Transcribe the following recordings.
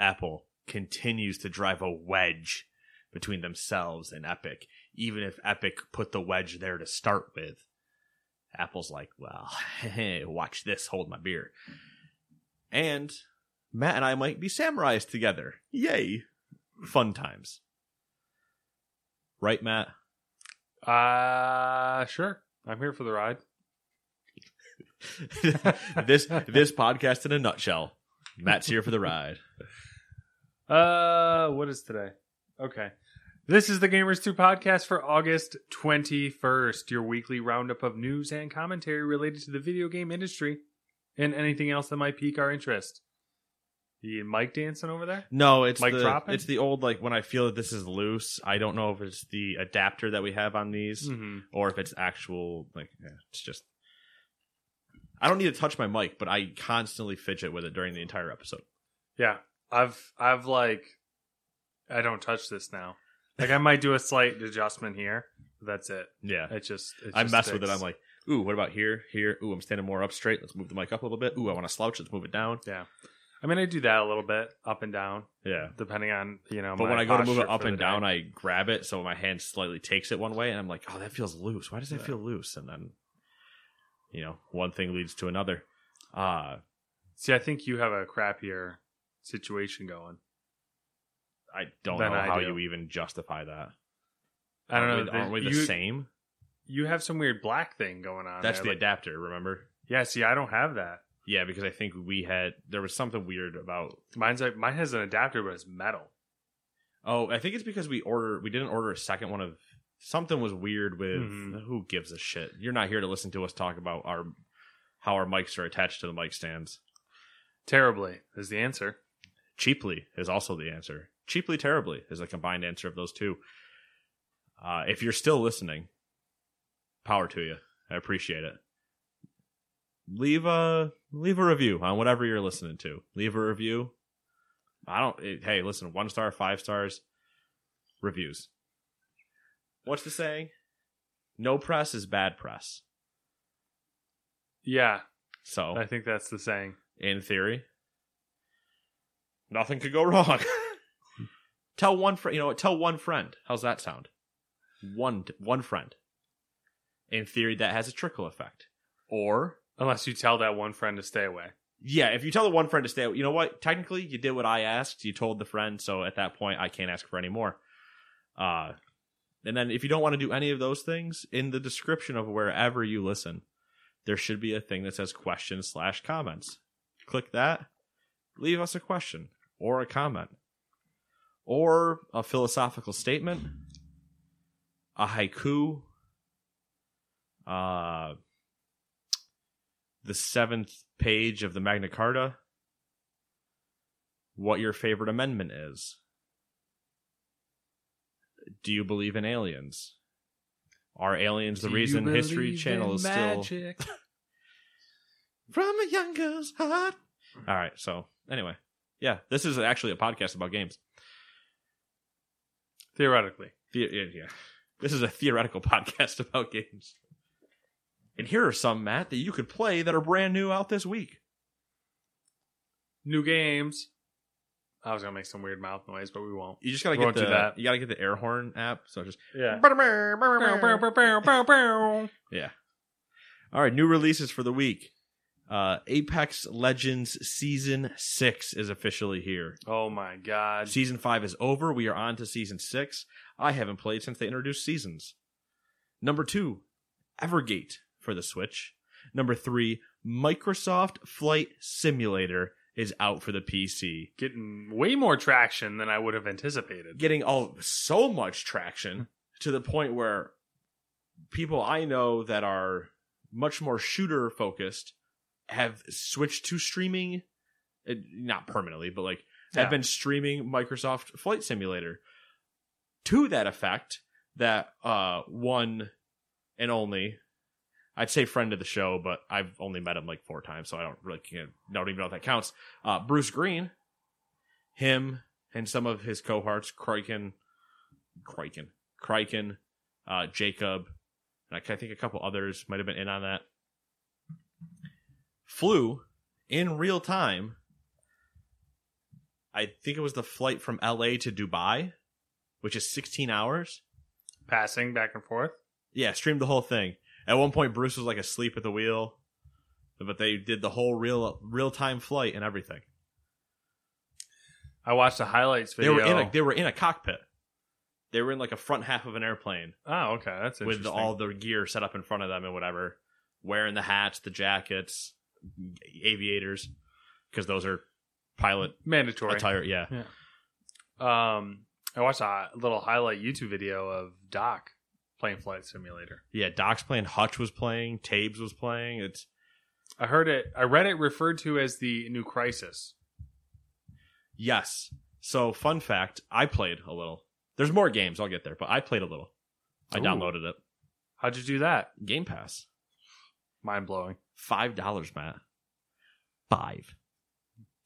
Apple continues to drive a wedge between themselves and Epic, even if Epic put the wedge there to start with. Apple's like, well, hey, watch this, hold my beer. And Matt and I might be samurais together. Yay. Fun times. Right, Matt? Uh sure. I'm here for the ride. this this podcast in a nutshell. Matt's here for the ride. Uh what is today? Okay. This is the Gamers 2 podcast for August 21st, your weekly roundup of news and commentary related to the video game industry and anything else that might pique our interest. You mic dancing over there? No, it's Mic the dropping? it's the old like when I feel that this is loose. I don't know if it's the adapter that we have on these Mm-hmm. or if it's actual like yeah, it's just. I don't need to touch my mic, but I constantly fidget with it during the entire episode. Yeah. I've I've like I don't touch this now. Like I might do a slight adjustment here. But that's it. Yeah, It just it I just mess with it. I'm like, ooh, what about here? Here, ooh, I'm standing more up straight. Let's move the mic up a little bit. Ooh, I want to slouch. Let's move it down. Yeah. I mean I do that a little bit up and down, Yeah. depending on, you know, But when I go to move it up and down, day. I grab it so my hand slightly takes it one way, and I'm like, oh, that feels loose. Why does that Yeah. feel loose? And then, you know, one thing leads to another. Uh See, I think you have a crappier situation going. I don't know I how do. you even justify that. I don't know. Aren't we, aren't we the you, same? You have some weird black thing going on. That's there, the like- adapter. Remember? Yeah. See, I don't have that. Yeah, because I think we had there was something weird about. Mine's like mine has an adapter, but it's metal. Oh, I think it's because we order we didn't order a second one of something was weird with Mhm. who gives a shit. You're not here to listen to us talk about our how our mics are attached to the mic stands. Terribly is the answer. Cheaply is also the answer. Cheaply, terribly is a combined answer of those two. Uh, if you're still listening, power to you. I appreciate it. Leave a leave a review on whatever you're listening to. Leave a review. I don't. It, hey, listen, one star, five stars, reviews. What's the saying? No press is bad press. Yeah, So, I think that's the saying. in theory, nothing could go wrong. tell one friend, you know what? Tell one friend. How's that sound? One one friend. In theory, that has a trickle effect. Or Unless you tell that one friend to stay away. yeah, if you tell the one friend to stay, away. you know what? Technically, you did what I asked. You told the friend, so at that point, I can't ask for any more. Uh, and then if you don't want to do any of those things, in the description of wherever you listen, there should be a thing that says questions slash comments. Click that. Leave us a question or a comment or a philosophical statement, a haiku, uh, the seventh page of the Magna Carta, what your favorite amendment is. Do you believe in aliens? Are aliens the Do reason History Channel is still from a young girl's heart? All right, so anyway, yeah, this is actually a podcast about games. Theoretically. The- yeah, yeah. This is a theoretical podcast about games. And here are some, Matt, that you could play that are brand new out this week. New games. I was gonna make some weird mouth noise, but we won't. You just gotta We get the that. you gotta get the air horn app. So just Yeah. yeah. All right, new releases for the week. Uh, Apex Legends Season 6 is officially here. Oh my god. Season 5 is over. We are on to Season 6. I haven't played since they introduced seasons. Number 2, Evergate for the Switch. Number 3, Microsoft Flight Simulator is out for the PC. Getting way more traction than I would have anticipated. Getting all so much traction to the point where people I know that are much more shooter focused have switched to streaming uh, not permanently but like Yeah. have been streaming Microsoft Flight Simulator to that effect that uh one and only I'd say friend of the show but I've only met him like four times so I don't really can't, don't even know if that counts uh Bruce Greene him and some of his cohorts Kroiken Kroiken Kriken uh Jacob and I think a couple others might have been in on that flew in real time I think it was the flight from LA to Dubai, which is 16 hours. Passing back and forth. Yeah, streamed the whole thing. At one point, Bruce was like asleep at the wheel, but they did the whole real real time flight and everything. I watched the highlights video. They were in a they were in a cockpit. They were in like a front half of an airplane oh, okay, that's with all the gear set up in front of them and whatever, wearing the hats, the jackets, aviators, because those are pilot mandatory. attire. Yeah, Um, I watched a little highlight YouTube video of Doc playing Flight Simulator. yeah. Doc's playing, Hutch was playing, Tabes was playing. It's I heard it. I read it referred to as the new Crysis. Yes. So, fun fact, I played a little. There's more games, I'll get there, but I played a little. I Ooh. downloaded it. How'd you do that? Game Pass. Mind blowing. $5, Matt. 5.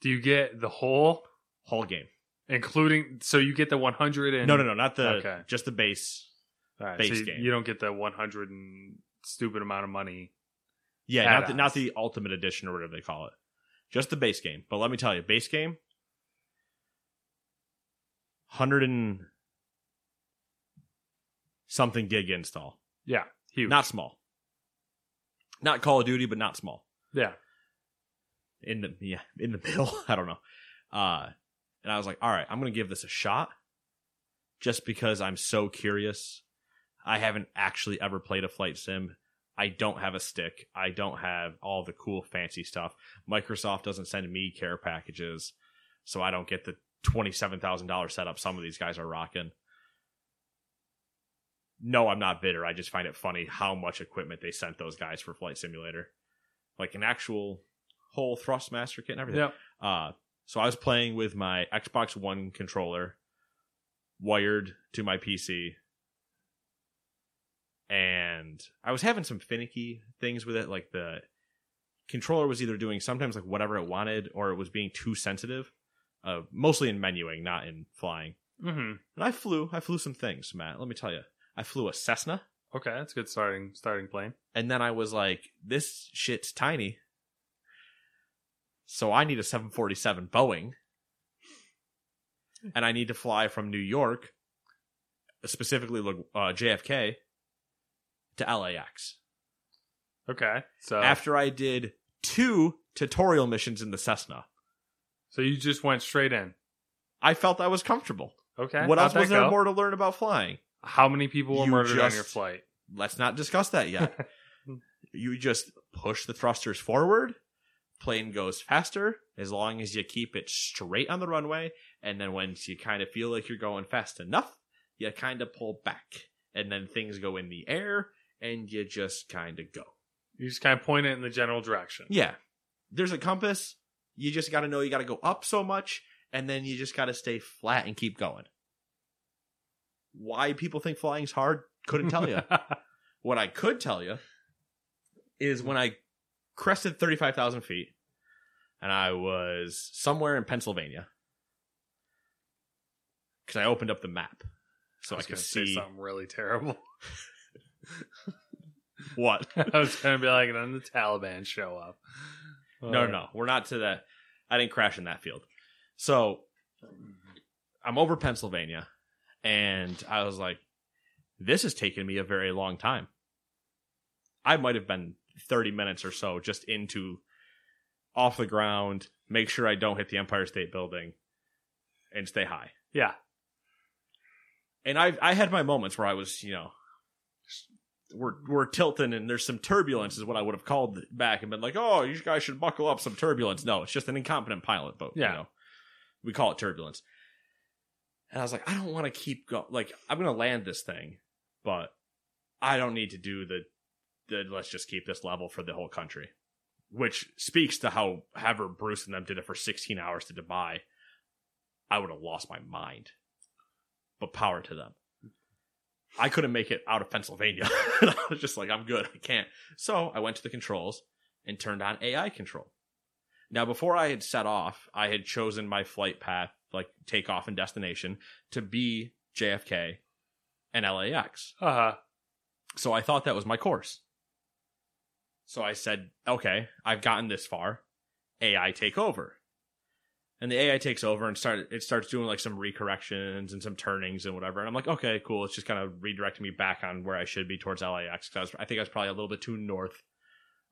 Do you get the whole, Whole game. including? So you get the 100 and No, no, no, not the Okay. just the base. Right, base so you, game. you don't get the 100 and stupid amount of money. Yeah, not the, not the ultimate edition or whatever they call it. Just the base game. But let me tell you, base game 100 and something gig install. Yeah, huge. Not small. Not Call of Duty, but not small. yeah. in the yeah in the middle. I don't know. Uh and i was like all right i'm gonna give this a shot just because i'm so curious. I haven't actually ever played a flight sim. I don't have a stick. I don't have all the cool fancy stuff. Microsoft doesn't send me care packages so i don't get the $27000 setup some of these guys are rocking no i'm not bitter i just find it funny how much equipment they sent those guys for flight simulator like an actual whole thrustmaster kit and everything Yep. uh, so I was playing with my Xbox One controller wired to my PC, and I was having some finicky things with it. Like the controller was either doing sometimes like whatever it wanted, or it was being too sensitive. Uh, mostly in menuing, not in flying. Mm-hmm. And I flew, I flew some things, Matt. Let me tell you, I flew a Cessna, Okay, that's a good starting starting plane. and then I was like, this shit's tiny. So I need a 747 Boeing. And I need to fly from New York, specifically uh, JFK, to LAX. Okay, so After I did two tutorial missions in the Cessna, so you just went straight in. I felt I was comfortable. Okay, what else was there go? more to learn about flying? How many people were You murdered on your flight? Let's not discuss that yet. you just push the thrusters forward. Plane goes faster as long as you keep it straight on the runway. And then once you kind of feel like you're going fast enough, you kind of pull back. And then things go in the air and you just kind of go. You just kind of point it in the general direction. Yeah. There's a compass. You just got to know you got to go up so much. And then you just got to stay flat and keep going. Why people think flying's hard, couldn't tell you. What I could tell you is when I crested 35,000 feet and I was somewhere in Pennsylvania because I opened up the map so I, was could see something really terrible. what. I was gonna be like, then the Taliban show up. no, no, no, we're not to that. I didn't crash in that field. So I'm over Pennsylvania and I was like, this has taken me a very long time. I might have been 30 minutes or so just into off the ground, make sure I don't hit the Empire State Building, and stay high. Yeah. And I I had my moments where I was, you know, we're we're tilting and there's some turbulence is what I would have called back and been like, oh, you guys should buckle up some turbulence. No, it's just an incompetent pilot, but Yeah. you know, we call it turbulence. And I was like, I don't want to keep going. Like, I'm gonna land this thing, but I don't need to do the the let's just keep this level for the whole country, which speaks to how however Bruce and them did it for 16 hours to Dubai. I would have lost my mind. But power to them. I couldn't make it out of Pennsylvania. I was just like, I'm good. I can't. So I went to the controls and turned on AI control. Now, before I had set off, I had chosen my flight path, like takeoff and destination, to be JFK and LAX. Uh huh. So I thought that was my course. So I said, okay, I've gotten this far. AI take over. And the AI takes over and start it starts doing like some recorrections and some turnings and whatever. And I'm like, okay, cool. It's just kind of redirecting me back on where I should be towards LAX. 'cause I, I think I was probably a little bit too north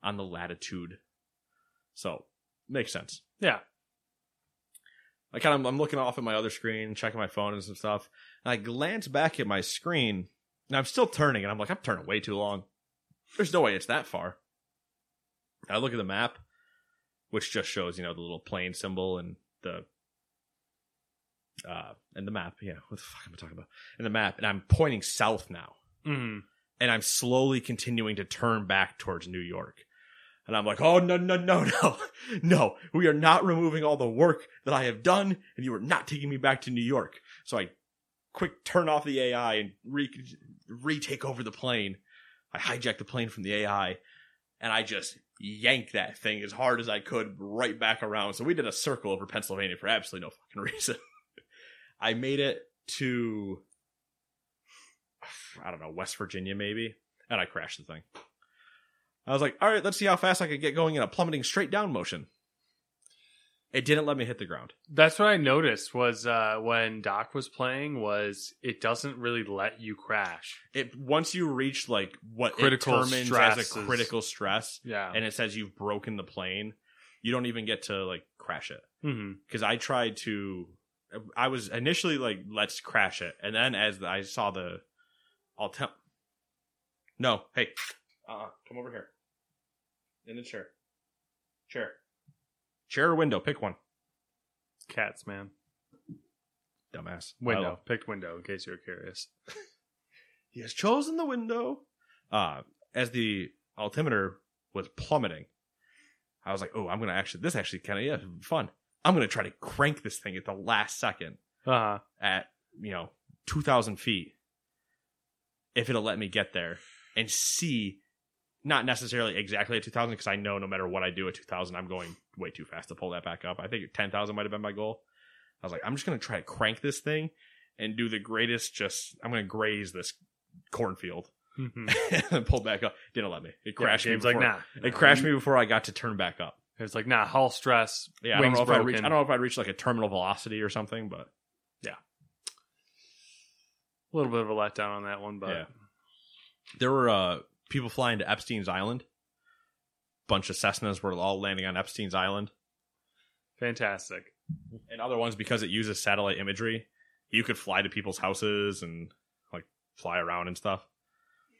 on the latitude. So makes sense. Yeah. I kind of I'm looking off at my other screen, checking my phone and some stuff. And I glance back at my screen, and I'm still turning, and I'm like, I'm turning way too long. There's no way it's that far. I look at the map, which just shows you know the little plane symbol and the uh and the map. Yeah, what the fuck am I talking about? And the map, and I'm pointing south now Mm. and I'm slowly continuing to turn back towards New York. And I'm like, oh, no, no, no, no, no, we are not removing all the work that I have done, and you are not taking me back to New York. So I quick turn off the AI and re- retake over the plane. I hijack the plane from the AI, and I just yank that thing as hard as I could right back around. So we did a circle over Pennsylvania for absolutely no fucking reason. I made it to I don't know, West Virginia maybe, and I crashed the thing. I was like, all right, let's see how fast I could get going in a plummeting straight down motion. It didn't let me hit the ground. That's what I noticed was uh, when Doc was playing was it doesn't really let you crash. It once you reach like what Critical it determines stress as a critical stress, Yeah. and it says you've broken the plane, you don't even get to like crash it. hmm Because I tried to, I was initially like, let's crash it, and then as I saw the, I'll tell. No, hey, uh, come over here. In the chair. Chair. Chair or window? Pick one. Cats, man. Dumbass. Window. Picked window in case you're curious. He has chosen the window. Uh, as the altimeter was plummeting, I was like, oh, I'm going to actually, this actually kind of, yeah, fun. I'm going to try to crank this thing at the last second Uh at, you know, 2,000 feet. If it'll let me get there and see, not necessarily exactly at 2,000, because I know no matter what I do at 2,000, I'm going way too fast to pull that back up. I think 10,000 might have been my goal. I was like, I'm just going to try to crank this thing and do the greatest, just, I'm going to graze this cornfield hmm and pull back up. Didn't let me. It crashed me. James like nah. It crashed me before I got to turn back up. It's like nah. Hull stress. Yeah, I don't know if I broken. reached. I don't know if I reached like a terminal velocity or something, but yeah. A little bit of a letdown on that one, but Yeah. there were uh, people flying to Epstein's Island. Bunch of Cessnas were all landing on Epstein's Island, fantastic. and other ones because it uses satellite imagery. You could fly to people's houses and like fly around and stuff.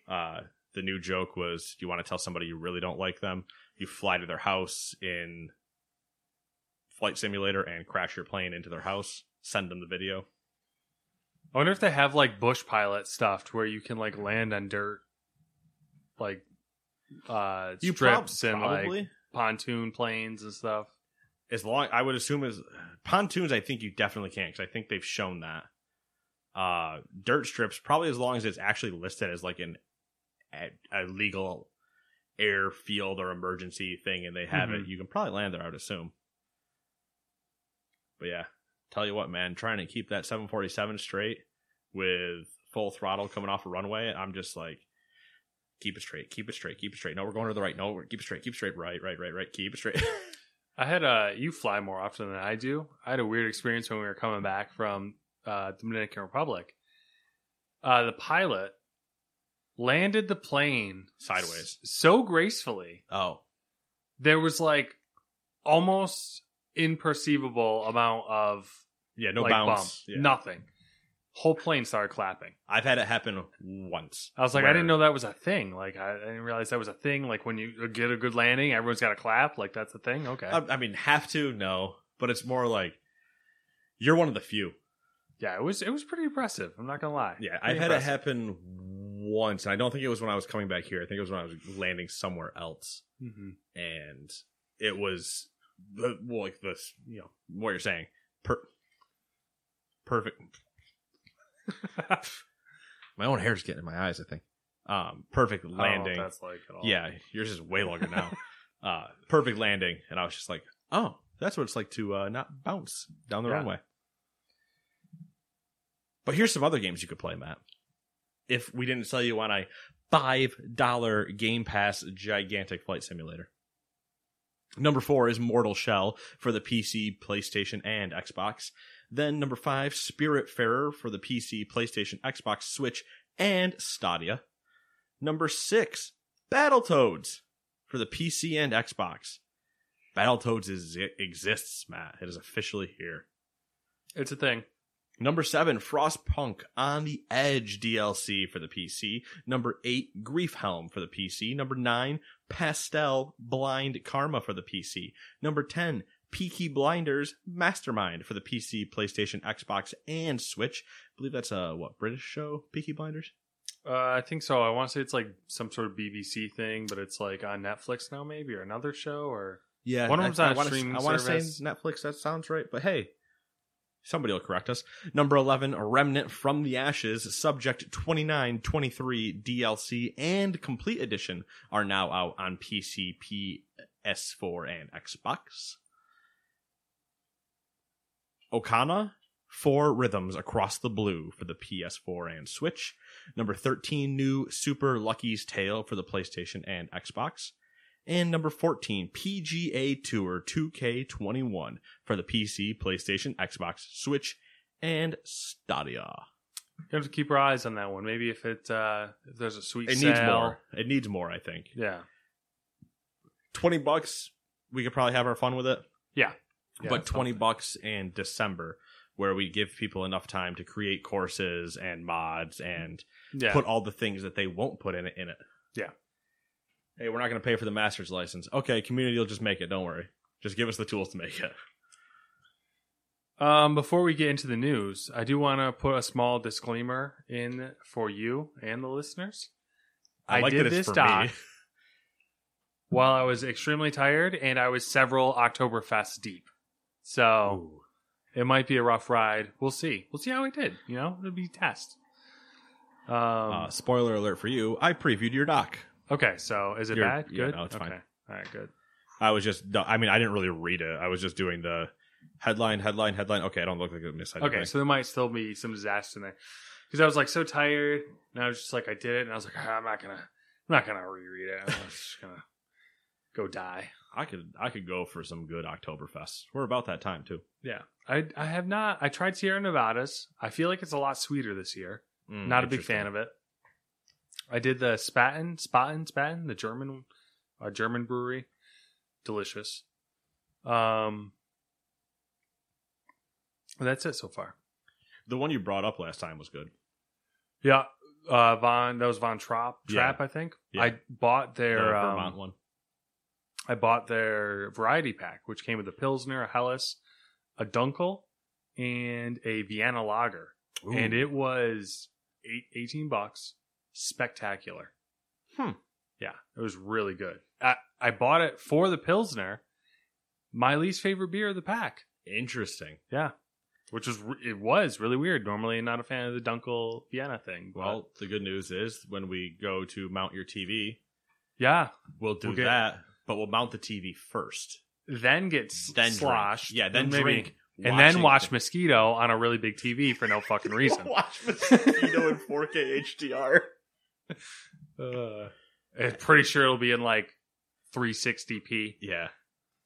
Uh, the new joke was: you want to tell somebody you really don't like them, you fly to their house in flight simulator and crash your plane into their house. Send them the video. I wonder if they have like bush pilot stuff to where you can like land on dirt, like uh You strips prob- and probably. like pontoon planes and stuff. as long I would assume as pontoons, I think you definitely can because I think they've shown that. Uh, dirt strips probably as long as it's actually listed as like an a, a legal airfield or emergency thing, and they have it, you can probably land there. I would assume. But yeah, tell you what, man, trying to keep that 747 straight with full throttle coming off a runway, I'm just like. Keep it straight. Keep it straight. Keep it straight. No, we're going to the right. No, keep it straight. Keep it straight. Right, right, right, right. Keep it straight. I had a you fly more often than I do. I had a weird experience when we were coming back from uh, Dominican Republic. Uh, the pilot landed the plane Sideways. s- so gracefully. Oh, There was like almost imperceivable amount of Yeah, no like, bounce. bump. Yeah. Nothing. Whole plane started clapping. I've had it happen once. I was like, I didn't know that was a thing. Like, I, didn't realize that was a thing. Like, when you get a good landing, everyone's got to clap. Like, that's a thing. Okay. I, I mean, have to no, but it's more like you're one of the few. yeah, it was it was pretty impressive. I'm not gonna lie. Yeah, Pretty I've had it happen once, and I don't think it was when I was coming back here. I think it was when I was landing somewhere else, Mhm. and it was the well, like this. You know what you're saying. Per- perfect. My own hair's getting in my eyes. I think. Um, perfect I don't know what landing. that's like at all. Yeah, yours is way longer now. uh, perfect landing, and I was just like, oh, that's what it's like to uh, not bounce down the Yeah. runway. But here's some other games you could play, Matt. If we didn't sell you on a five dollar Game Pass gigantic flight simulator. Number four is Mortal Shell for the PC, PlayStation, and Xbox. Then number five, Spiritfarer for the PC, PlayStation, Xbox, Switch, and Stadia. Number six, Battletoads for the PC and Xbox. Battletoads is, exists, Matt. It is officially here. it's a thing. Number seven, Frostpunk on the Edge DLC for the PC. Number eight, Griefhelm for the PC. Number nine, Pastel Blind Karma for the PC. Number 10, Peaky Blinders Mastermind for the PC, PlayStation, Xbox, and Switch. I believe that's a, what, British show? Peaky Blinders? Uh, I think so. I want to say it's like some sort of BBC thing, but it's like on Netflix now, maybe or another show or Yeah, One of them's on a wanna- streaming I want to say. Netflix. That sounds right, but hey, somebody will correct us. Number eleven, a remnant from the ashes. Subject twenty nine twenty three DLC and complete edition are now out on PC, PS4, and Xbox. Aokana. Four rhythms across the blue for the PS4 and Switch. Number 13, new Super Lucky's Tale for the PlayStation and Xbox. And number 14, PGA Tour 2K21 for the PC, PlayStation, Xbox, Switch, and Stadia. you have to keep our eyes on that one. Maybe if it uh if there's a sweet It needs more. It needs more, I think. Yeah. 20 bucks, we could probably have our fun with it. Yeah. Yeah, but 20 something. bucks in December, where we give people enough time to create courses and mods and Yeah. put all the things that they won't put in it in it. Yeah. Hey, we're not going to pay for the master's license. Okay, community will just make it. Don't worry. Just give us the tools to make it. Um, before we get into the news, I do want to put a small disclaimer in for you and the listeners. I like did this doc me. while I was extremely tired and I was several Oktoberfests deep. So it might be a rough ride. We'll see. We'll see how we did. You know, it'll be a test. Um, Uh, spoiler alert for you. I previewed your doc. okay, so is it bad? yeah, Good. no, it's okay. fine. All right, good. I was just, I mean, I didn't really read it. I was just doing the headline, headline, headline. Okay, I don't look like a missed Okay, so there might still be some disaster in there because I was like so tired, and I was just like, I did it, and I was like, "Ah, I'm not gonna, I'm not gonna reread it. I'm just gonna go die. I could, I could go for some good Oktoberfest. We're about that time too. Yeah, I, I have not. I tried Sierra Nevadas. I feel like it's a lot sweeter this year. Mm, not a big fan of it. I did the Spaten, Spaten, Spaten, the German, uh, German brewery, delicious. Um, that's it so far. The one you brought up last time was good. Yeah, uh, Von that was Von Trapp, Yeah. Trap, I think. Yeah. I bought The their um, Vermont one. I bought their variety pack, which came with a Pilsner, a Helles, a Dunkel, and a Vienna Lager. And it was eight, 18 bucks. Spectacular. Hmm. Yeah, it was really good. I, I bought it for the Pilsner, my least favorite beer of the pack. interesting. Yeah. Which was it was really weird. Normally, not a fan of the Dunkel Vienna thing. but- Well, the good news is when we go to mount your TV, yeah. we'll do We'll get- that, but we'll mount the TV first. Then get Then sloshed. drink. Yeah, then maybe- drink. and then watch the- Mosquito on a really big TV for no fucking reason. watch Mosquito in 4K HDR. uh, I'm pretty sure it'll be in like 360p. Yeah.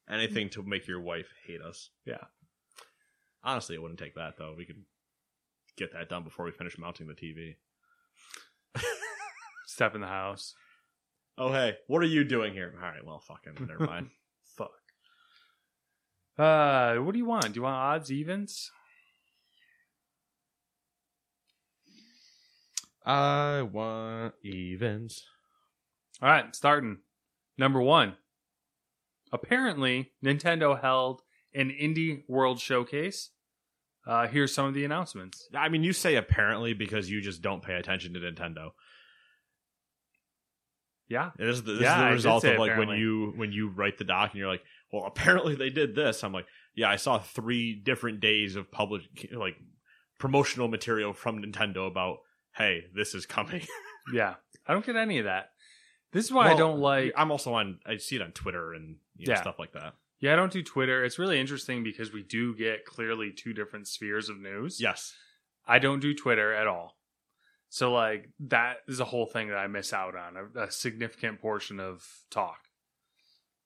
Anything to make your wife hate us. Yeah. Honestly, it wouldn't take that though. We could get that done before we finish mounting the TV. Step in the house. Oh hey, what are you doing here? All right, well, fucking never mind. Fuck. Uh, what do you want? Do you want odds, evens? I want evens. All right, starting. Number one. Apparently, Nintendo held an Indie World Showcase. Uh, here's some of the announcements. I mean, you say apparently because you just don't pay attention to Nintendo. Yeah. This is the, this Yeah, is the result of like apparently. when you when you write the doc and you're like, well, apparently they did this. I'm like, yeah, I saw three different days of public like promotional material from Nintendo about, hey, this is coming. Yeah. I don't get any of that. This is why I don't like. I'm also on. I see it on Twitter and you know, Yeah. stuff like that. Yeah, I don't do Twitter. It's really interesting because we do get clearly two different spheres of news. Yes. I don't do Twitter at all. So like that is a whole thing that I miss out on, a, a significant portion of talk.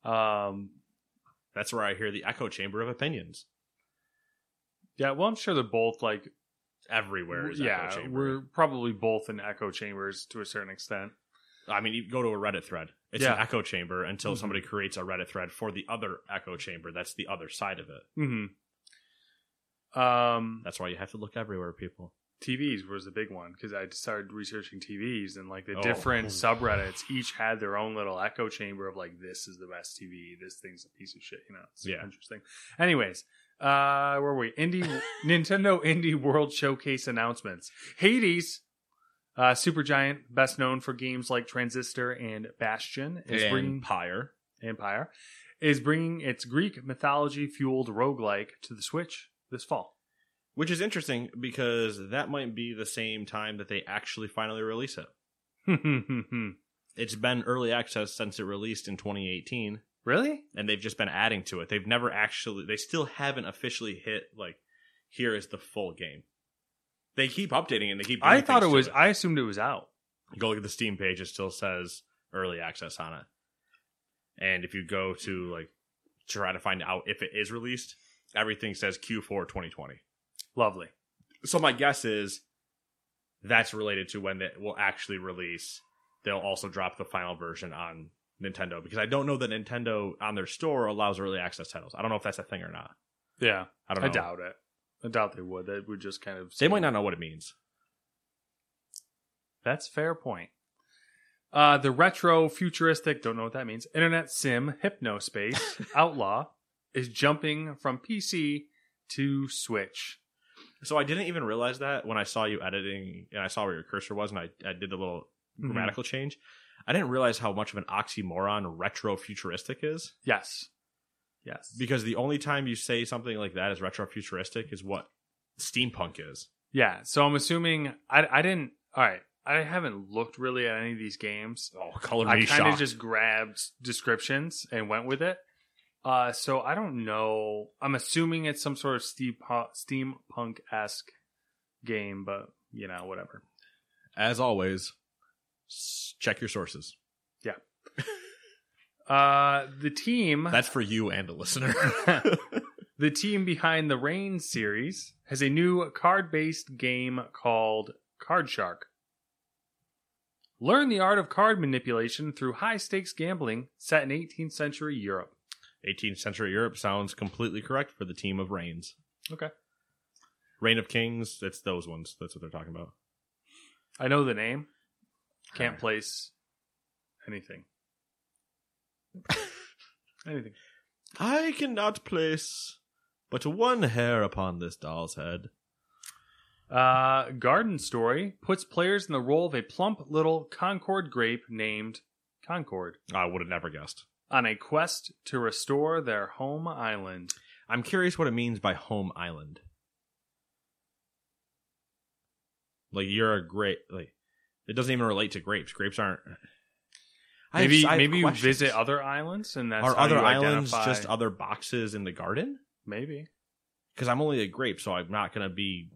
Um That's where I hear the echo chamber of opinions. yeah, well I'm sure they're both like Everywhere is yeah, we're probably both in echo chambers to a certain extent. I mean, you go to a Reddit thread. It's Yeah. an echo chamber until Mhm. somebody creates a Reddit thread for the other echo chamber. That's the other side of it. Mm-hmm. Um, That's why you have to look everywhere, people. TVs was the big one because I started researching TVs and like the Oh. different subreddits each had their own little echo chamber of like this is the best TV, this thing's a piece of shit. You know, it's Yeah. interesting. Anyways, uh, where were we? Indie Nintendo Indie World Showcase announcements. Hades, uh, Supergiant, best known for games like Transistor and Bastion, is bringing Empire. Empire, is bringing its Greek mythology fueled roguelike to the Switch this fall. Which is interesting because that might be the same time that they actually finally release it. It's been early access since it released in 2018, really? and they've just been adding to it. They've never actually, they still haven't officially hit, like, here is the full game. They keep updating it and they keep I thought it was. I assumed it was out. go look at the Steam page, it still says early access on it. And if you go to like try to find out if it is released, everything says Q4 2020. Lovely. So my guess is that's related to when it will actually release. They'll also drop the final version on Nintendo because I don't know that Nintendo on their store allows early access titles. I don't know if that's a thing or not. Yeah, I don't I doubt it. I doubt they would. They would just kind of. They might not know what it means. That's fair point. Uh, the retro futuristic, don't know what that means. Internet sim Hypnospace Outlaw is jumping from PC to Switch. So I didn't even realize that when I saw you editing and I saw where your cursor was and I, I did the little Mhm. grammatical change. I didn't realize how much of an oxymoron retro futuristic is Yes. Yes. because the only time you say something like that is retro futuristic is what steampunk is. yeah. So I'm assuming I I didn't. All right. I haven't looked really at any of these games. Oh, color me I kind of just grabbed descriptions and went with it. Uh, so I don't know. I'm assuming it's some sort of steampunk esque game, but you know, whatever. As always, check your sources. Yeah. uh, the team, That's for you and a listener. the team behind the Rain series, has a new card-based game called Card Shark. Learn the art of card manipulation through high-stakes gambling set in 18th century Europe. 18th century Europe sounds completely correct for the team of Reigns. Okay. Reign of Kings, it's those ones. That's what they're talking about. I know the name. Can't place anything. anything. I cannot place but one hair upon this doll's head. Uh, Garden Story puts players in the role of a plump little Concord grape named Concord I would have never guessed. On a quest to restore their home island. I'm curious what it means by home island. Like you're a grape. Like it doesn't even relate to grapes. Grapes aren't. I Maybe have maybe you questions. visit other islands and that's Are how other you islands identify- just other boxes in the garden? maybe. Because I'm only a grape, so I'm not gonna be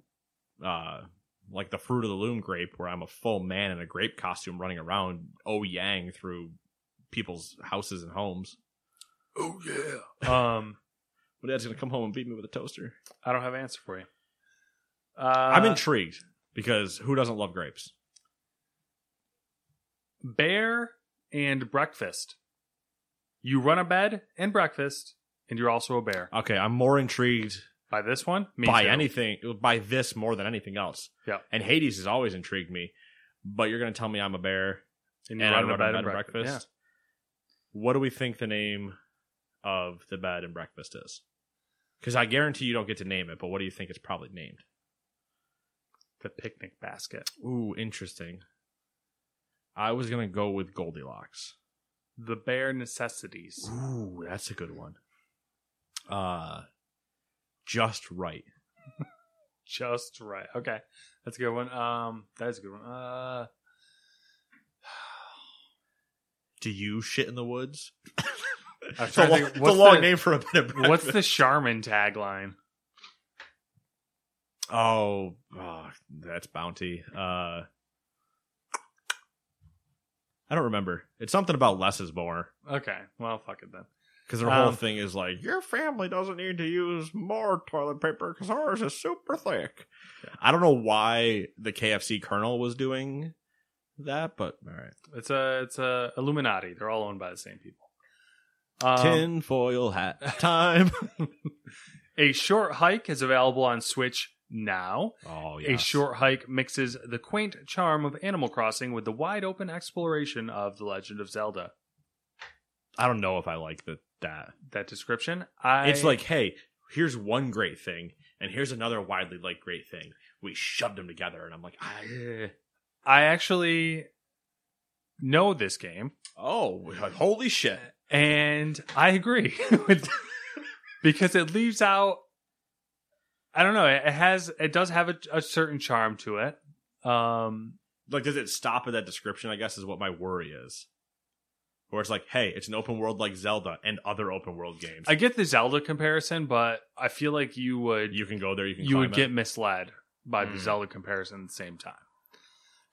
uh like the fruit of the loom grape, where I'm a full man in a grape costume running around oh yang through people's houses and homes. Oh yeah. Um, But dad's gonna come home and beat me with a toaster. I don't have an answer for you. Uh, I'm intrigued because who doesn't love grapes? Bear and breakfast. You run a bed and breakfast and you're also a bear. Okay, I'm more intrigued By this one, Me by too. anything by this more than anything else. Yeah. And Hades has always intrigued me. But you're gonna tell me I'm a bear and and, you I run run a bed, a and bed and breakfast. breakfast. What do we think the name of the bed and breakfast is? Because I guarantee you don't get to name it, but what do you think it's probably named? The picnic basket, Ooh, interesting. I was gonna go with Goldilocks. the bare necessities. Ooh, that's a good one. Uh just right. Just right. Okay, that's a good one. Um, that's a good one. Uh, Do you shit in the woods? It's a long, think, it's a long the- name for a bed of what's the Charmin tagline? Oh, oh, that's bounty. Uh I don't remember. It's something about less is more. Okay, well, fuck it then. Because their whole Um, thing is like, your family doesn't need to use more toilet paper because ours is super thick. I don't know why the KFC Colonel was doing that, but all right. It's a it's a Illuminati. They're all owned by the same people. Um, Tin foil hat time. A short hike is available on Switch now. oh, A short hike mixes the quaint charm of Animal Crossing with the wide open exploration of The Legend of Zelda. I don't know if I like the, that. That description, I It's like, hey, here's one great thing, and here's another widely liked great thing. We shoved them together, and I'm like, I, I actually know this game, oh, holy shit. and I agree with because it leaves out. I don't know. It has it does have a, a certain charm to it. Um, Like, does it stop at that description? I guess is what my worry is. Where it's like, hey, it's an open world like Zelda and other open world games. I get the Zelda comparison, but I feel like you would you can go there, you can you would climb get misled by the Mm. Zelda comparison at the same time.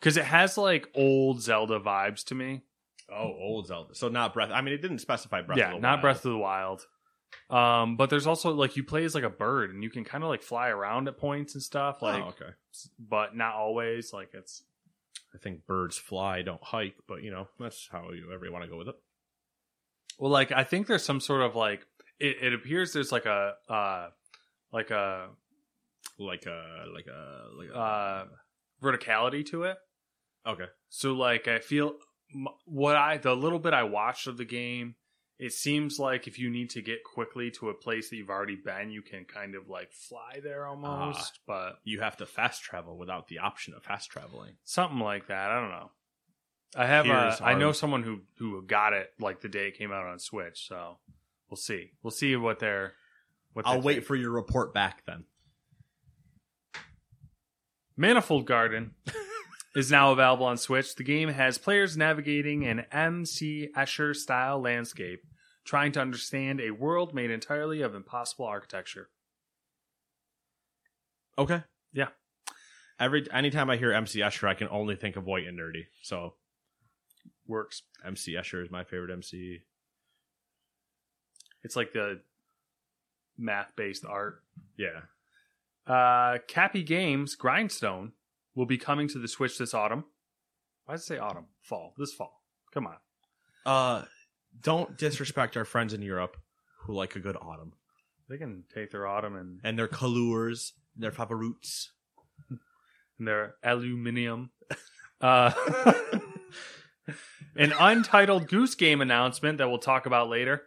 Because it has like old Zelda vibes to me. Oh, old Zelda. So not Breath. I mean, it didn't specify Breath yeah, of the not Wild. Breath of the Wild. Um, but there's also like you play as like a bird and you can kind of like fly around at points and stuff. Like, oh, okay. but not always. Like it's I think birds fly, don't hike, but you know, that's how you ever want to go with it. well, like I think there's some sort of like it, it appears there's like a uh like a Like a, like a, like a. uh verticality to it. Okay. So like I feel what I the little bit I watched of the game, it seems like if you need to get quickly to a place that you've already been, you can kind of like fly there almost, but You have to fast travel without the option of fast traveling. something like that. I don't know. I have Here's uh, I know someone who who got it like the day it came out on Switch, so we'll see. We'll see what they're what I'll wait for your report back then. Manifold Garden is now available on Switch. The game has players navigating an MC Escher style landscape, trying to understand a world made entirely of impossible architecture. Okay. Yeah. Every anytime I hear MC Escher, I can only think of White and Nerdy. So Works. MC Escher is my favorite MC. It's like the math based art. Yeah. Uh, Capy Games Grindstone will be coming to the Switch this autumn. Why does it say autumn? Fall. This fall. Come on. Uh, don't disrespect our friends in Europe who like a good autumn They can take their autumn and, and their colors, their favorites. and their aluminium. Uh, an untitled Goose Game announcement that we'll talk about later.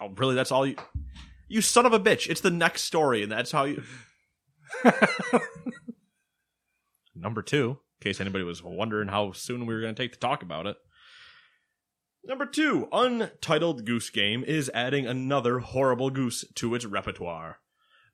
Oh, really? That's all you? You son of a bitch! It's the next story, and that's how you. Number two, in case anybody was wondering how soon we were going to take to talk about it. Number two, Untitled Goose Game is adding another horrible goose to its repertoire.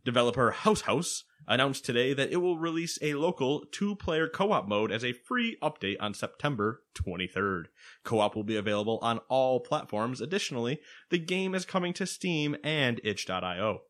Developer House House announced today that it will release a local two player co op mode as a free update on September 23rd. Co op will be available on all platforms. Additionally, the game is coming to Steam and itch.io.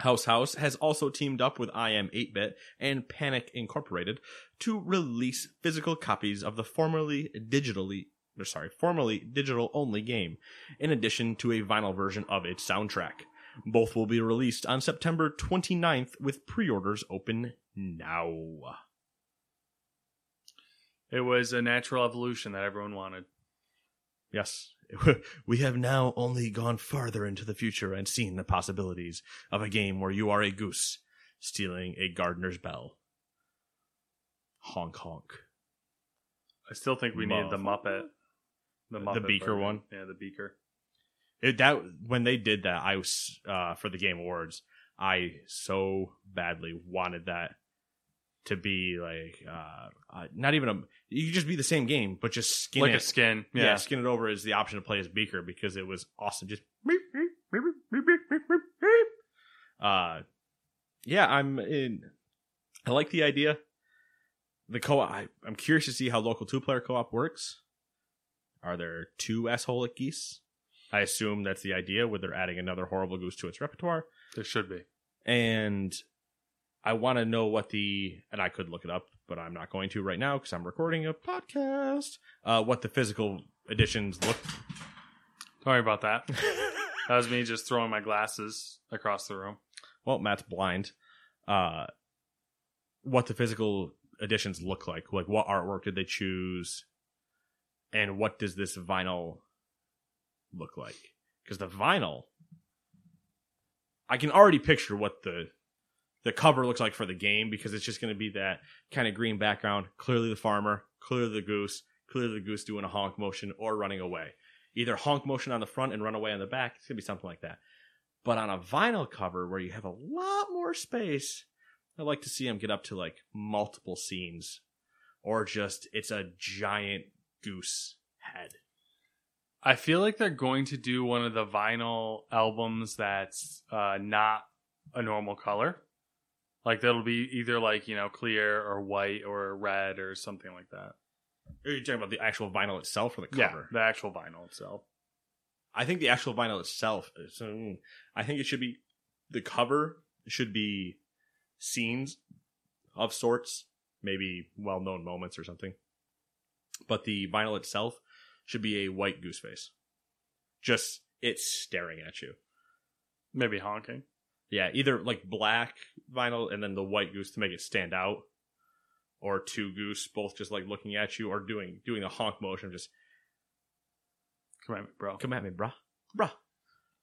House House has also teamed up with iam8bit and Panic Incorporated to release physical copies of the formerly digitally or sorry, formerly digital only game, in addition to a vinyl version of its soundtrack. Both will be released on September 29th with pre-orders open now. It was a natural evolution that everyone wanted. Yes. We have now only gone farther into the future and seen the possibilities of a game where you are a goose stealing a gardener's bell. Honk honk. I still think we need the Muppet. The Muppet beaker version. one? Yeah, the beaker. It, that when they did that, I was uh, for the Game Awards. I so badly wanted that to be like uh, uh, not even a. You could just be the same game, but just skin like it. a skin. yeah. Yeah. skin it over is the option to play as Beaker because it was awesome. Just uh, yeah, I'm in. I like the idea. The co-op. I, I'm curious to see how local two-player co-op works. Are there two assholic geese? I assume that's the idea, where they're adding another horrible goose to its repertoire. There should be. And I want to know what the and I could look it up, but I'm not going to right now because I'm recording a podcast. Uh, what the physical editions look. Sorry about that. that was me just throwing my glasses across the room. well, Matt's blind. Uh, what the physical editions look like? Like, what artwork did they choose? And what does this vinyl look like? Because the vinyl, I can already picture what the the cover looks like for the game because it's just going to be that kind of green background. Clearly the farmer, clearly the goose, clearly the goose doing a honk motion or running away. Either honk motion on the front and run away on the back. It's going to be something like that. But on a vinyl cover where you have a lot more space, I'd like to see them get up to like multiple scenes or just it's a giant goose head. I feel like they're going to do one of the vinyl albums that's uh, not a normal color. Like that'll be either like you know clear or white or red or something like that. Are you talking about the actual vinyl itself or the cover? Yeah, the actual vinyl itself. I think the actual vinyl itself. Is, mm, I think it should be the cover should be scenes of sorts, maybe well-known moments or something. But the vinyl itself should be a white goose face. Just it's staring at you. Maybe honking. Yeah, either like black vinyl and then the white goose to make it stand out, or two goose both just like looking at you or doing doing a honk motion. Just Come at me, bro. come at me, bruh, bruh.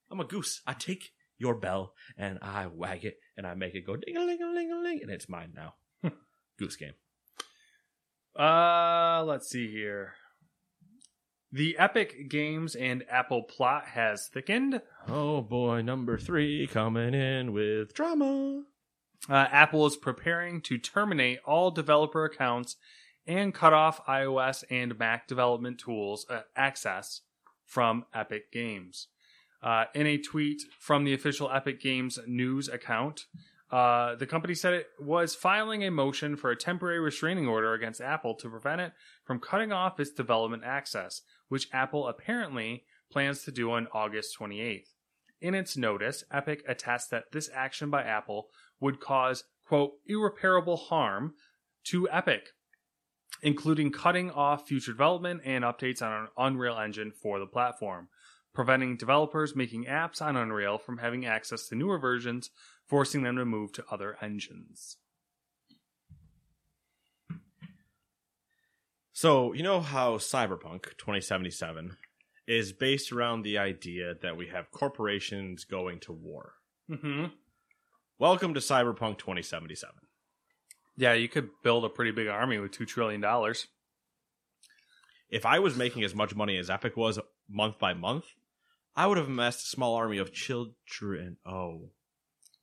I'm a goose. I take your bell and I wag it and I make it go ding a ling a ling a ling and it's mine now. goose game. Uh, let's see here. The Epic Games and Apple plot has thickened. Oh boy, number three coming in with drama. Uh, Apple is preparing to terminate all developer accounts and cut off iOS and Mac development tools uh, access from Epic Games. Uh, in a tweet from the official Epic Games news account, uh, the company said it was filing a motion for a temporary restraining order against Apple to prevent it from cutting off its development access, which Apple apparently plans to do on August 28th. In its notice, Epic attests that this action by Apple would cause, quote, irreparable harm to Epic, including cutting off future development and updates on Unreal Engine for the platform, preventing developers making apps on Unreal from having access to newer versions, forcing them to move to other engines. So, you know how Cyberpunk 2077 is based around the idea that we have corporations going to war. Mm-hmm. Welcome to Cyberpunk 2077. Yeah, you could build a pretty big army with $2 trillion. If I was making as much money as Epic was month by month, I would have amassed a small army of children. Oh,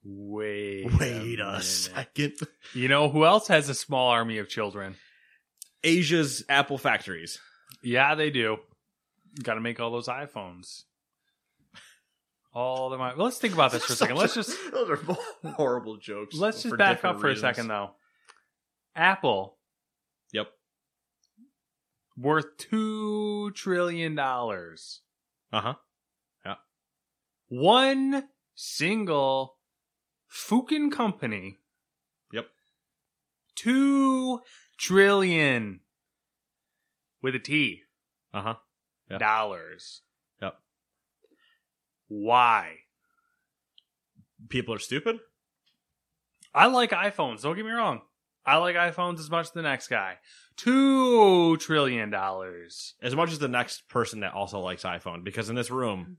Wait, wait a minute. second. You know who else has a small army of children? Asia's Apple factories. Yeah, they do. Got to make all those iPhones. All them. i- Let's think about this for a second. Let's just Those are horrible jokes. let's just back up for reasons. a second though. Apple Yep. worth two trillion dollars. Uh huh. Yeah. One single fucking company. Yep. Two trillion with a T Uh huh. Yeah. dollars. Yep. Why? People are stupid. I like iPhones. Don't get me wrong. I like iPhones as much as the next guy. Two trillion dollars. As much as the next person that also likes iPhone, because in this room,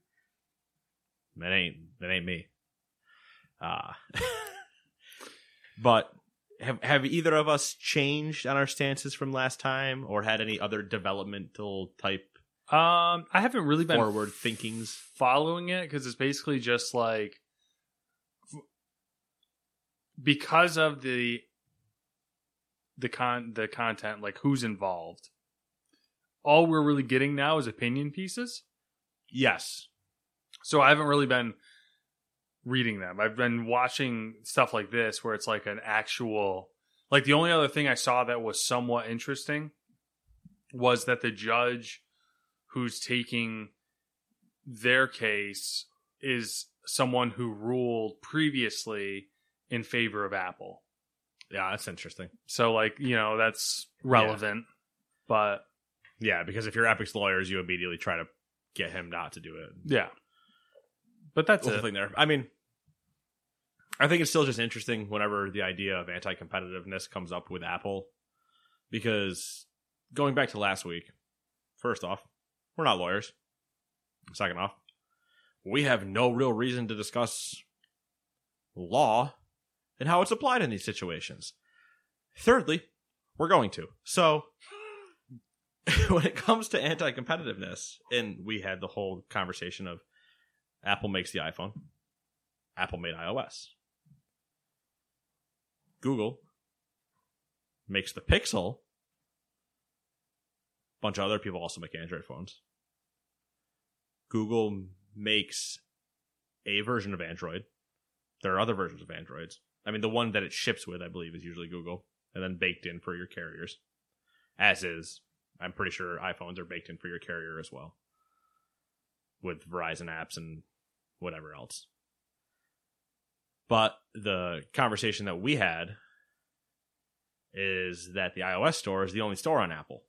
that ain't that ain't me. Uh but have have either of us changed on our stances from last time, or had any other developmental type Um, I haven't really been forward thinkings? following it because it's basically just like because of the the con the content like who's involved all we're really getting now is opinion pieces Yes, so i haven't really been reading them i've been watching stuff like this where it's like an actual like the only other thing i saw that was somewhat interesting was that the judge who's taking their case is someone who ruled previously in favor of Apple. yeah, that's interesting. So like, you know, that's relevant. But Yeah, because if you're Epic's lawyers, you immediately try to get him not to do it. yeah. But that's That's the thing there. I mean, I think it's still just interesting whenever the idea of anti competitiveness comes up with Apple. Because going back to last week, first off, we're not lawyers. Second off, we have no real reason to discuss law and how it's applied in these situations. Thirdly, we're going to. So, when it comes to anti competitiveness, and we had the whole conversation of Apple makes the iPhone, Apple made iOS. Google makes the Pixel. A bunch of other people also make Android phones. Google makes a version of Android. There are other versions of Androids. I mean, the one that it ships with, I believe, is usually Google, and then baked in for your carriers. As is, I'm pretty sure iPhones are baked in for your carrier as well, with Verizon apps and whatever else. But the conversation that we had is that the iOS store is the only store on Apple.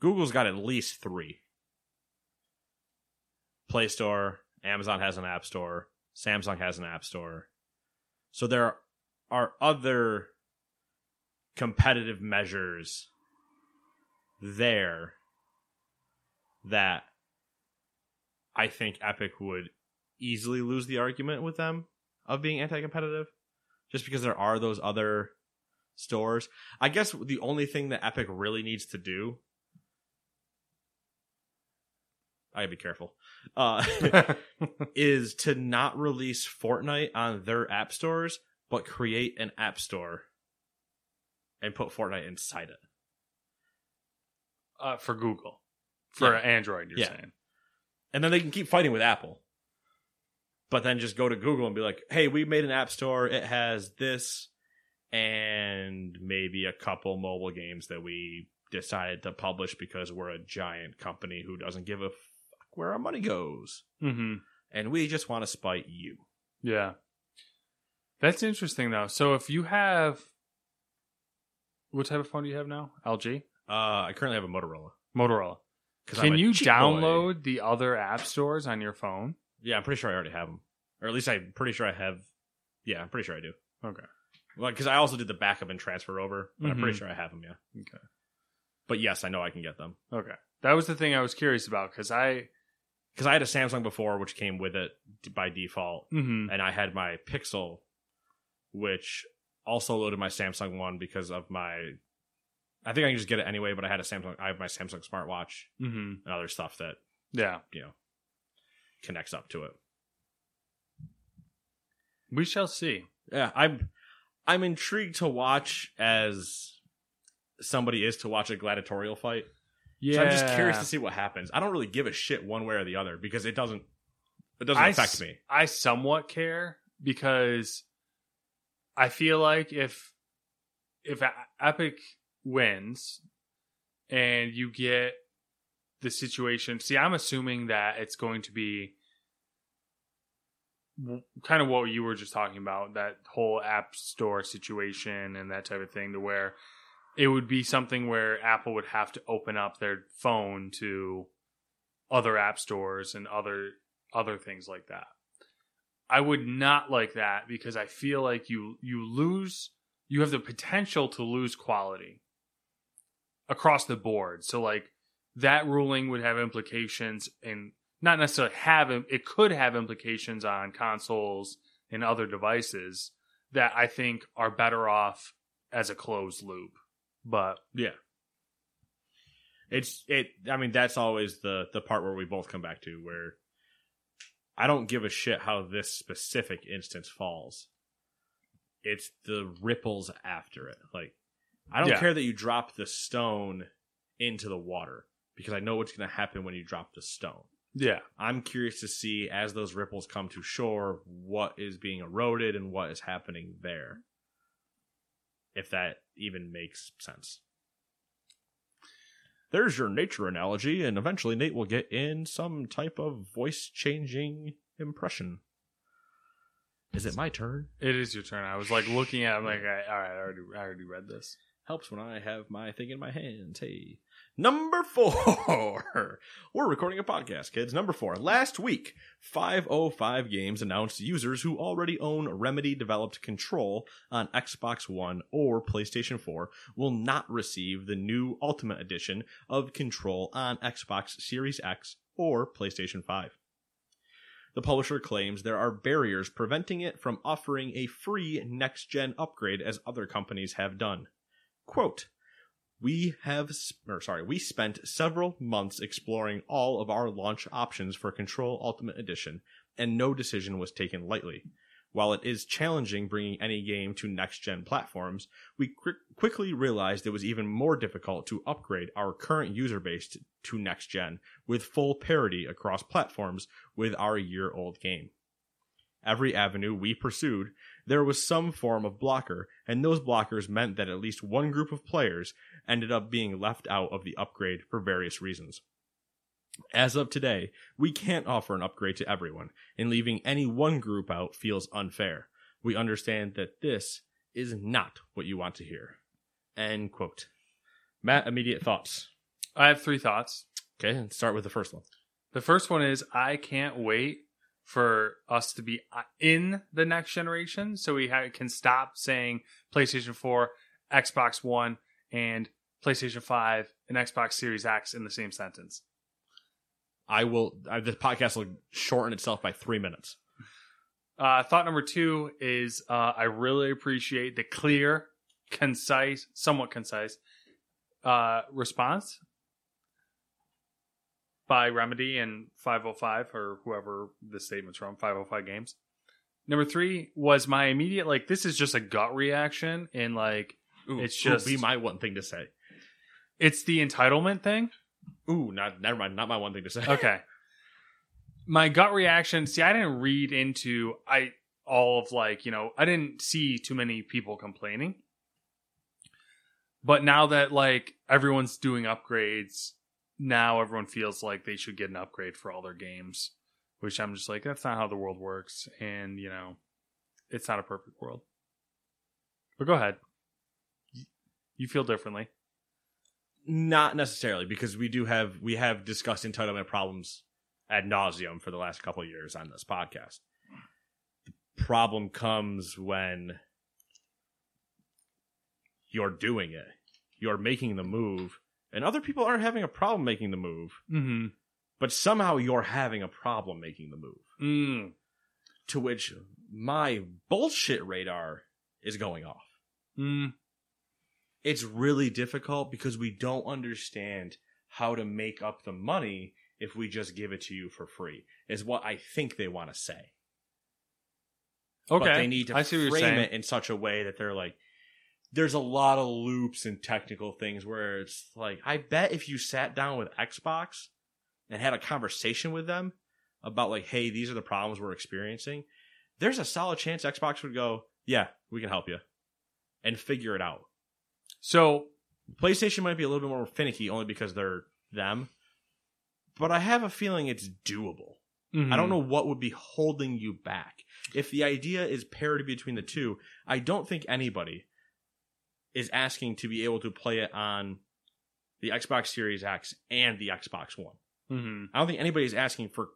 Google's got at least three Play Store, Amazon has an app store, Samsung has an app store. So there are other competitive measures there that I think Epic would easily lose the argument with them of being anti-competitive just because there are those other stores. I guess the only thing that Epic really needs to do I gotta be careful. Uh, is to not release Fortnite on their app stores, but create an app store and put Fortnite inside it. uh, for Google. For Yeah. Android, you're Yeah. saying. And then they can keep fighting with Apple. But then just go to Google and be like, hey, we made an app store. It has this and maybe a couple mobile games that we decided to publish because we're a giant company who doesn't give a fuck where our money goes. Mm-hmm. And we just want to spite you. Yeah. That's interesting though. So if you have what type of phone do you have now? LG? Uh, I currently have a Motorola. Motorola. Can you cheap boy. download the other app stores on your phone? Yeah, I'm pretty sure I already have them. Or at least I'm pretty sure I have. Yeah, I'm pretty sure I do. Okay. Well, because I also did the backup and transfer over, but I'm pretty Mhm. sure I have them. Yeah. Okay. But yes, I know I can get them Okay. That was the thing I was curious about because I. because I had a Samsung before, which came with it d- by default, hmm and I had my Pixel, which also loaded my Samsung one because of my. I think I can just get it anyway, but I had a Samsung. I have my Samsung smartwatch hmm and other stuff that Yeah. you know connects up to it. We shall see. yeah, I'm I'm intrigued to watch as somebody is to watch a gladiatorial fight. Yeah. So I'm just curious to see what happens. I don't really give a shit one way or the other because it doesn't it doesn't I affect s- me. I somewhat care because I feel like if if Epic wins and you get the situation, see, I'm assuming that it's going to be kind of what you were just talking about that whole app store situation and that type of thing to where it would be something where Apple would have to open up their phone to other app stores and other other things like that. I would not like that because I feel like you you lose you have the potential to lose quality across the board. So like that ruling would have implications and not necessarily have it could have implications on consoles and other devices that I think are better off as a closed loop. But Yeah. It's it I mean that's always the the part where we both come back to where I don't give a shit how this specific instance falls. It's the ripples after it. Like I don't Yeah. care that you drop the stone into the water because I know what's going to happen when you drop the stone. yeah, I'm curious to see as those ripples come to shore what is being eroded and what is happening there. If that even makes sense. There's your nature analogy, and eventually Nate will get in some type of voice changing impression. Is it my turn? it is your turn. I was like looking at. it, I'm like, all right, I already I already read this. Helps when I have my thing in my hands. Hey. Number four. We're recording a podcast, kids. Number four. Last week, 505 Games announced users who already own Remedy developed Control on Xbox One or PlayStation 4 will not receive the new Ultimate Edition of Control on Xbox Series X or PlayStation 5. The publisher claims there are barriers preventing it from offering a free next gen upgrade as other companies have done. Quote, we have, or sorry, we spent several months exploring all of our launch options for Control Ultimate Edition, and no decision was taken lightly. While it is challenging bringing any game to next gen platforms, we quick quickly realized it was even more difficult to upgrade our current user base to, to next gen with full parity across platforms with our year old game. Every avenue we pursued, there was some form of blocker, and those blockers meant that at least one group of players ended up being left out of the upgrade for various reasons. As of today, we can't offer an upgrade to everyone, and leaving any one group out feels unfair. We understand that this is not what you want to hear. End quote. Matt, immediate thoughts. I have three thoughts. Okay, and start with the first one. The first one is I can't wait for us to be uh, in the next generation so we ha- can stop saying PlayStation 4, Xbox One, and PlayStation 5 and Xbox Series X in the same sentence. I will. Uh, this podcast will shorten itself by three minutes. Uh, thought number two is uh, I really appreciate the clear, concise, somewhat concise uh, response by Remedy and 505 or whoever the statement's from, 505 Games. Number three was my immediate like this is just a gut reaction and like Ooh, It's ooh, just- be my one thing to say. it's the entitlement thing. Ooh, not never mind. Not my one thing to say. Okay. My gut reaction, see, I didn't read into I all of like, you know, I didn't see too many people complaining. But now that like everyone's doing upgrades, now everyone feels like they should get an upgrade for all their games, which I'm just like that's not how the world works and, you know, it's not a perfect world. But go ahead. You feel differently. Not necessarily, because we do have we have discussed entitlement problems ad nauseum for the last couple years on this podcast. The problem comes when you're doing it, you're making the move, and other people aren't having a problem making the move, Mm-hmm. but somehow you're having a problem making the move. Mm. To which my bullshit radar is going off. Mm. it's really difficult because we don't understand how to make up the money if we just give it to you for free is what i think they want to say Okay. but they need to I frame it in such a way that they're like there's a lot of loops and technical things where it's like i bet if you sat down with xbox and had a conversation with them about like hey these are the problems we're experiencing there's a solid chance xbox would go yeah we can help you and figure it out So PlayStation might be a little bit more finicky only because they're them, but I have a feeling it's doable. mm-hmm. I don't know what would be holding you back. If the idea is parity between the two, I don't think anybody is asking to be able to play it on the Xbox Series X and the Xbox One. Mm-hmm. I don't think anybody's asking for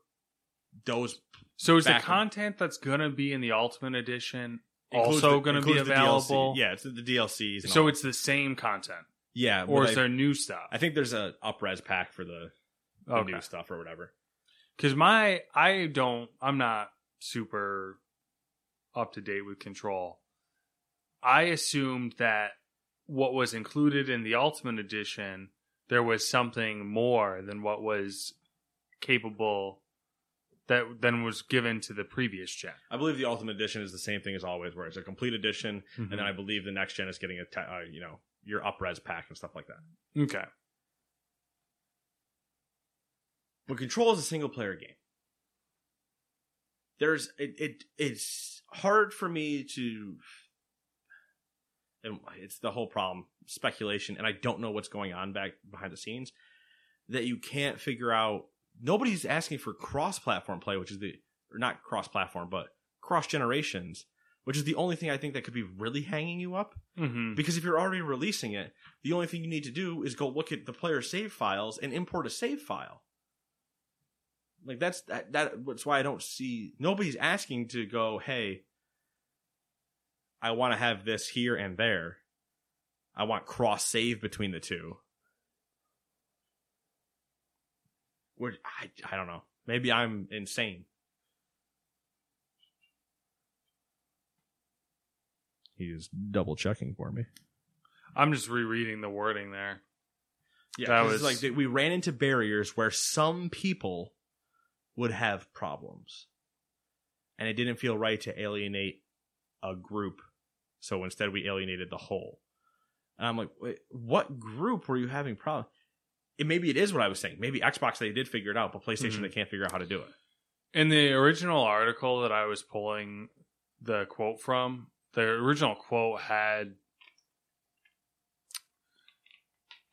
those So is the content that's gonna be in the Ultimate Edition also going to be available? Yeah, it's the DLCs. So all. it's the same content, yeah, or is I, there new stuff? I think there's a upres pack for the, the Okay. new stuff or whatever. Because my I don't I'm not super up to date with Control. I assumed that what was included in the Ultimate Edition there was something more than what was capable that then was given to the previous gen. I believe the Ultimate Edition is the same thing as always, where it's a complete edition, and Mm-hmm. then I believe the next gen is getting a te- uh, you know your upres pack and stuff like that. okay. But Control is a single player game. There's it, it it's hard for me to and it's the whole problem speculation and I don't know what's going on back behind the scenes that you can't figure out nobody's asking for cross platform play which is the or not cross platform but cross generations which is the only thing I think that could be really hanging you up Mm-hmm. because if you're already releasing it, the only thing you need to do is go look at the player save files and import a save file. Like that's that, that that's why I don't see nobody's asking to go, "Hey, I want to have this here and there. I want cross save between the two. Which I I don't know. Maybe I'm insane. He is double checking for me. I'm just rereading the wording there. Yeah, That 'cause was- like we ran into barriers where some people would have problems, and it didn't feel right to alienate a group. So instead, we alienated the whole. And I'm like, Wait, what group were you having problems? It maybe it is what I was saying. Maybe Xbox they did figure it out, but PlayStation Mhm. they can't figure out how to do it. In the original article that I was pulling the quote from, the original quote had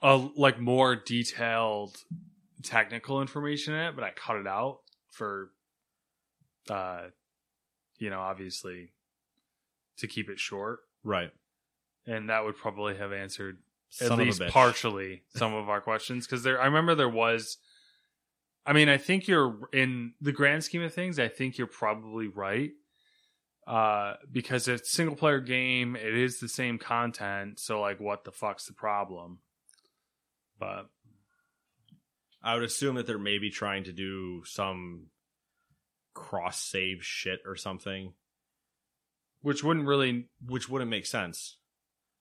a like more detailed technical information in it, but I cut it out for uh you know, obviously to keep it short. Right. And that would probably have answered Son at least partially some of our questions because there i remember there was i mean i think you're in the grand scheme of things i think you're probably right uh because it's a single player game it is the same content so like what the fuck's the problem but I would assume that they're maybe trying to do some cross save shit or something. Which wouldn't really which wouldn't make sense.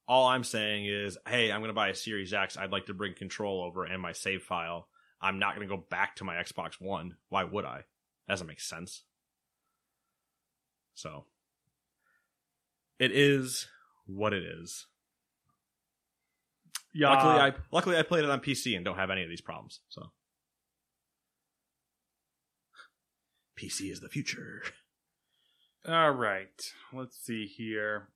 All I'm saying is, hey, I'm going to buy a Series X. I'd like to bring control over and my save file. I'm not going to go back to my Xbox One. Why would I? That doesn't make sense. So, it is what it is. yeah Luckily, I luckily I played it on PC and don't have any of these problems. So, PC is the future. all right let's see here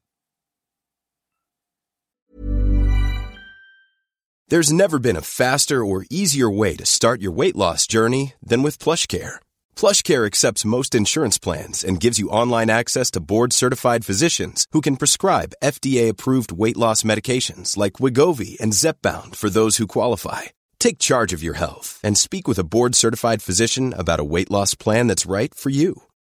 There's never been a faster or easier way to start your weight loss journey than with PlushCare. PlushCare accepts most insurance plans and gives you online access to board-certified physicians who can prescribe FDA-approved weight loss medications like Wegovy and Zepbound for those who qualify. Take charge of your health and speak with a board-certified physician about a weight loss plan that's right for you.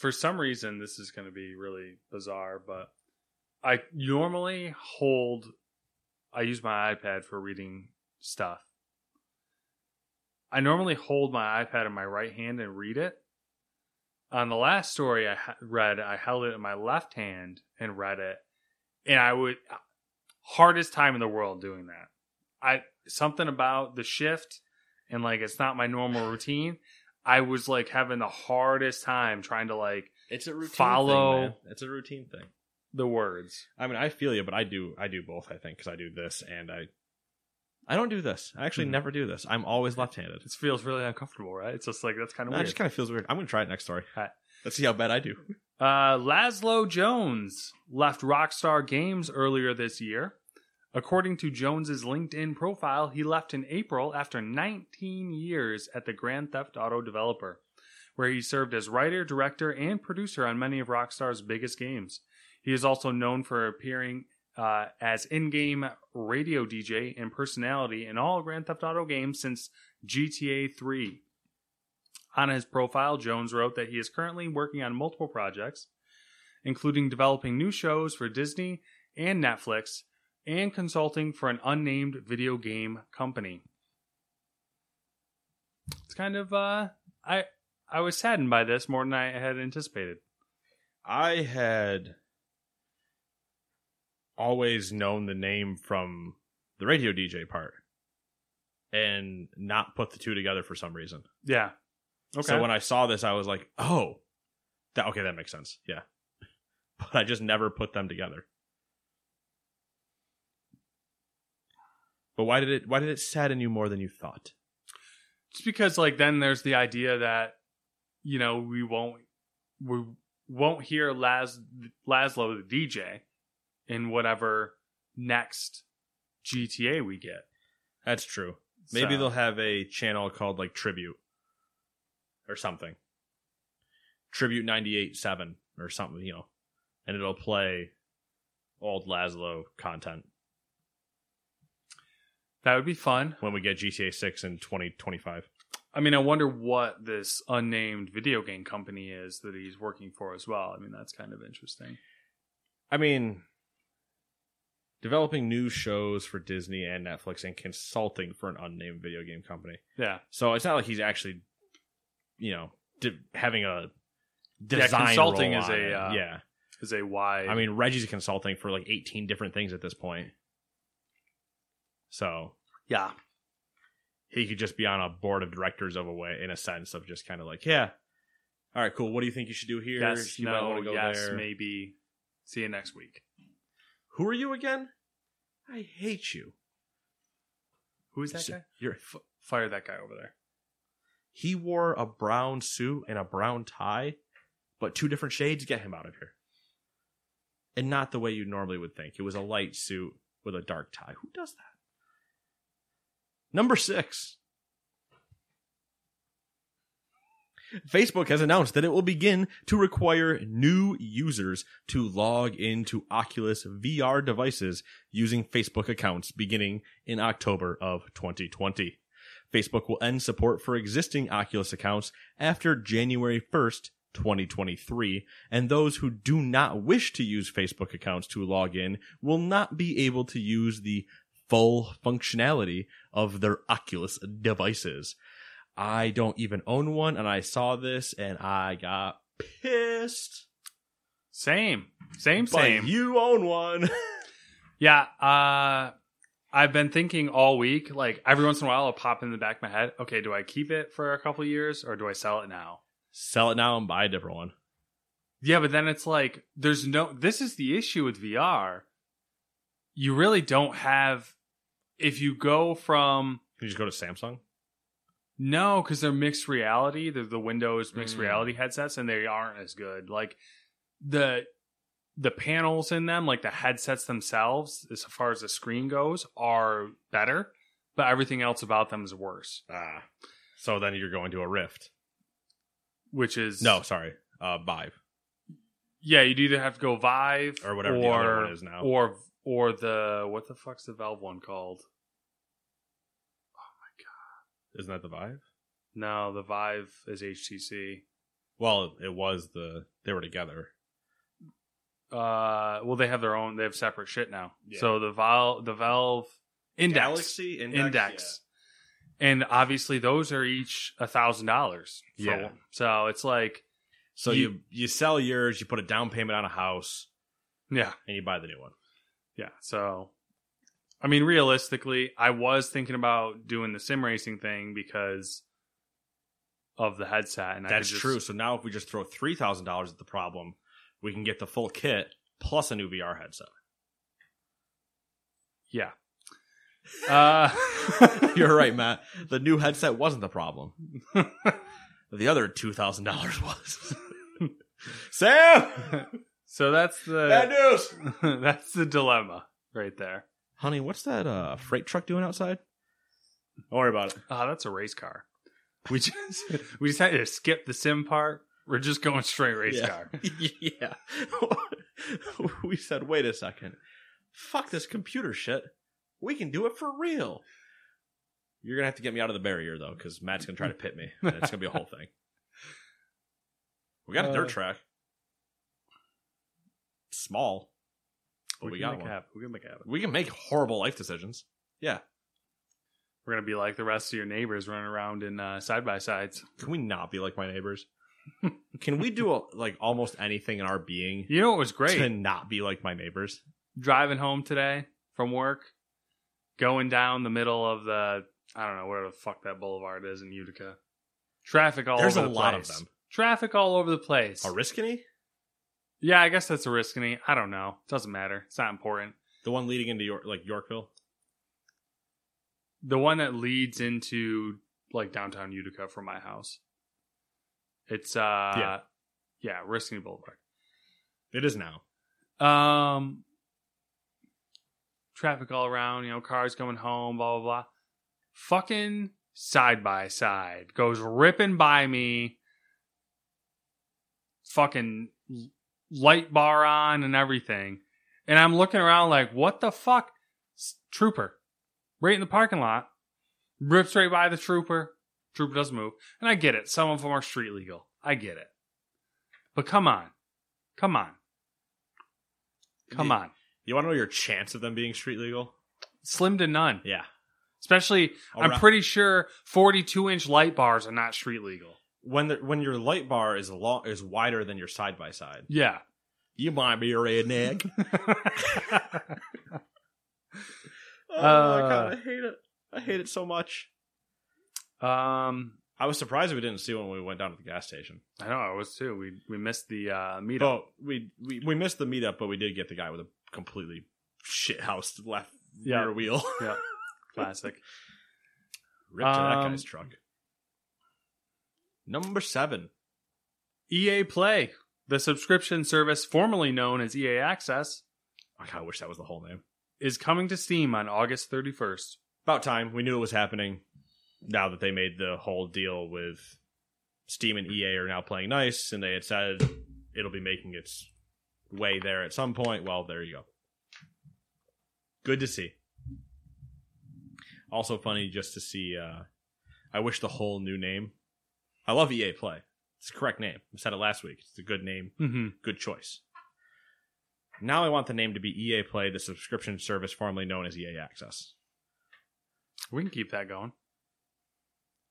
For some reason, this is going to be really bizarre, but I normally hold, I use my iPad for reading stuff. I normally hold my iPad in my right hand and read it. On the last story I read, I held it in my left hand and read it, and I would uh, hardest time in the world doing that. I something about the shift and like it's not my normal routine. I was like having the hardest time trying to like It's a routine Follow- thing. It's a routine thing. the words. I mean, I feel you, but I do I do both. I think because I do this and I I don't do this. I actually Mhm. never do this. I'm always left-handed. It feels really uncomfortable, right? It's just like that's kind of No, it weird. just kind of feels weird. I'm gonna try it next story. Let's see how bad I do. Uh, Lazlow Jones left Rockstar Games earlier this year. According to Jones's LinkedIn profile, he left in April after 19 years at the Grand Theft Auto developer, where he served as writer, director, and producer on many of Rockstar's biggest games. He is also known for appearing uh, as in-game radio DJ and personality in all Grand Theft Auto games since GTA 3. On his profile, Jones wrote that he is currently working on multiple projects, including developing new shows for Disney and Netflix, and consulting for an unnamed video game company. It's kind of uh I I was saddened by this more than I had anticipated. I had always known the name from the radio DJ part and not put the two together for some reason. Yeah. Okay. So when I saw this, I was like, oh, that okay, that makes sense. Yeah. But I just never put them together. But why did it why did it sadden you more than you thought? just because like then there's the idea that you know we won't we won't hear Laz Lazlow the DJ in whatever next GTA we get. That's true. Maybe So- they'll have a channel called like Tribute or something. Tribute 98.7 or something, you know. And it'll play old Lazlow content that would be fun. when we get GTA 6 in 2025. I mean, I wonder what this unnamed video game company is that he's working for as well. I mean, that's kind of interesting. I mean, developing new shows for Disney and Netflix and consulting for an unnamed video game company. Yeah. So it's not like he's actually, you know, di- having a Yeah, consulting is a, uh, yeah. Is a wide. I mean, Reggie's consulting for like 18 different things at this point. So yeah. he could just be on a board of directors of a way, in a sense of just kind of like, yeah, all right, cool. What do you think you should do here? Yes, you might no, want to go yes, there. maybe. See you next week. Who are you again? I hate you. Who is that So- guy? You're. F- fire that guy over there. He wore a brown suit and a brown tie, but two different shades. Get him out of here. And not the way you normally would think. It was a light suit with a dark tie. Who does that? Number six. Facebook has announced that it will begin to require new users to log into Oculus VR devices using Facebook accounts beginning in October of 2020. Facebook will end support for existing Oculus accounts after January 1st, 2023, and those who do not wish to use Facebook accounts to log in will not be able to use the full functionality of their Oculus devices. I don't even own one, and I saw this and I got pissed. Same. Same, But same. you own one. Yeah, uh I've been thinking all week, like every once in a while I'll pop in the back of my head, okay, do I keep it for a couple years or do I sell it now? Sell it now and buy a different one. Yeah, but then it's like there's no this is the issue with VR. You really don't have if you go from Can you just go to Samsung? No, because they're mixed reality. They're the Windows mixed Mm. reality headsets, and they aren't as good. Like the the panels in them, like the headsets themselves, as far as the screen goes, are better, but everything else about them is worse. Ah. So then you're going to a Rift. Which is No, sorry. Uh Vive. yeah, you'd either have to go Vive Or whatever the other one is now. or or the what the fuck's the Valve one called? Oh my god! Isn't that the Vive? No, the Vive is HTC. Well, it was the they were together. Uh, well, they have their own. They have separate shit now. Yeah. So the Valve, the Valve Index, Galaxy Index, and obviously those are each a thousand dollars. Yeah. So it's like, So You- you you sell yours, you put a down payment on a house, yeah, and you buy the new one. Yeah. So, I mean, realistically, I was thinking about doing the sim racing thing because of the headset, and That's just- true. So now if we just throw three thousand dollars at the problem, we can get the full kit plus a new VR headset. Yeah. Uh, You're right, Matt. The new headset wasn't the problem. the other two thousand dollars was. Sam, so that's the bad news. that's the dilemma right there. Honey, what's that uh, freight truck doing outside? Don't worry about it. Oh, that's a race car. We just we just had to skip the sim part. We're just going straight race yeah. car. yeah. we said, wait a second. Fuck this computer shit. We can do it for real. You're gonna have to get me out of the barrier though, because Matt's gonna try to pit me. And it's gonna be a whole thing. We got a Uh, dirt track. Small, but we, can got make one. happen. We can make it happen. We can make horrible life decisions. Yeah. We're gonna be like the rest of your neighbors running around in uh, side by sides. Can we not be like my neighbors? can we do a, like almost anything in our being You know what was great? to not be like my neighbors? Driving home today from work, going down the middle of the I don't know where the fuck that boulevard is in Utica. Traffic all There's over a lot of them. Traffic all over the place. Oriskany? Yeah, I guess that's Oriskany. I don't know. Doesn't matter. It's not important. The one leading into York, like Yorkville? the one that leads into like downtown Utica from my house. It's uh Yeah. yeah, Risking Boulevard. It is now. Um traffic all around, you know, cars going home, blah blah blah. Fucking side by side goes ripping by me. Fucking light bar on and everything. And I'm looking around like, what the fuck? Trooper. Right in the parking lot. Rips right by the trooper. Trooper doesn't move. And I get it. Some of them are street legal. I get it. But come on. Come on. Come Yeah. on. You want to know your chance of them being street legal? Slim to none. Yeah. Especially, I'm pretty sure 42 inch light bars are not street legal. When the, when your light bar is long is wider than your side by side, Yeah. you might be a redneck. oh Uh, my god, I hate it. I hate it so much. um, I was surprised we didn't see one when we went down to the gas station. I know I was too. We we missed the uh, meetup. Oh, we, we we missed the meetup, but we did get the guy with a completely shit house left Yeah. rear wheel. Yeah, classic. Rip to that Um, guy's truck. Number seven. EA Play, the subscription service formerly known as EA Access, I kind of wish that was the whole name. is coming to Steam on August 31st. About time. We knew it was happening. Now that they made the whole deal with Steam and EA are now playing nice, and they had said it'll be making its way there at some point. Well, there you go. Good to see. Also funny just to see. Uh, I wish the whole new name. I love EA Play. It's the correct name. I said it last week. It's a good name. Mm-hmm. Good choice. Now I want the name to be EA Play, the subscription service formerly known as EA Access. We can keep that going.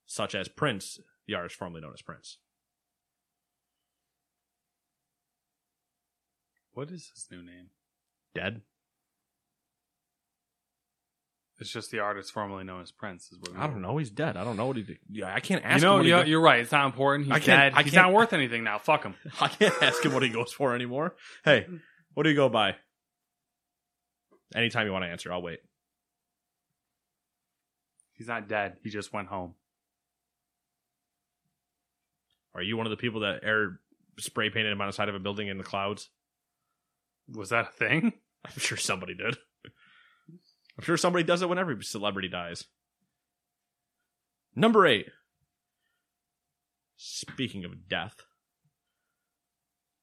such as Prince, the artist formerly known as Prince. What is his new name? Dead? It's just the artist formerly known as Prince. Is what I don't know. He's dead. I don't know what he did. Yeah, I can't ask You know, him. What he you go- you're right. It's not important. He's I can't- dead. I He's can't- not worth anything now. Fuck him. I can't ask him what he goes for anymore. Hey, what do you go by? Anytime you want to answer, I'll wait. He's not dead. He just went home. Are you one of the people that air spray painted him on the side of a building in the clouds? Was that a thing? I'm sure somebody did. I'm sure somebody does it when every celebrity dies. Number eight. Speaking of death,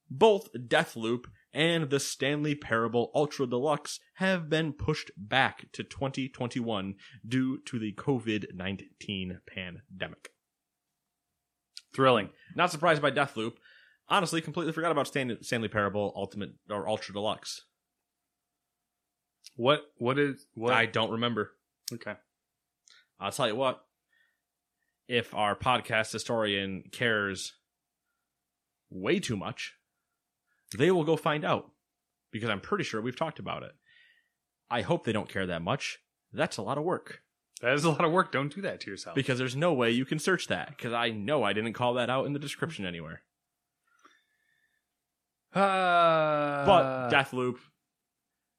both Deathloop and the Stanley Parable Ultra Deluxe have been pushed back to 2021 due to the COVID 19 pandemic. Thrilling. Not surprised by Deathloop. Honestly, completely forgot about Stan- Stanley Parable Ultimate or Ultra Deluxe. What? What is? What? I don't remember. okay. I'll tell you what. If our podcast historian cares way too much, they will go find out because I'm pretty sure we've talked about it. I hope they don't care that much. That's a lot of work That is a lot of work. Don't do that to yourself. because there's no way you can search that because I know I didn't call that out in the description anywhere. Uh, But Deathloop,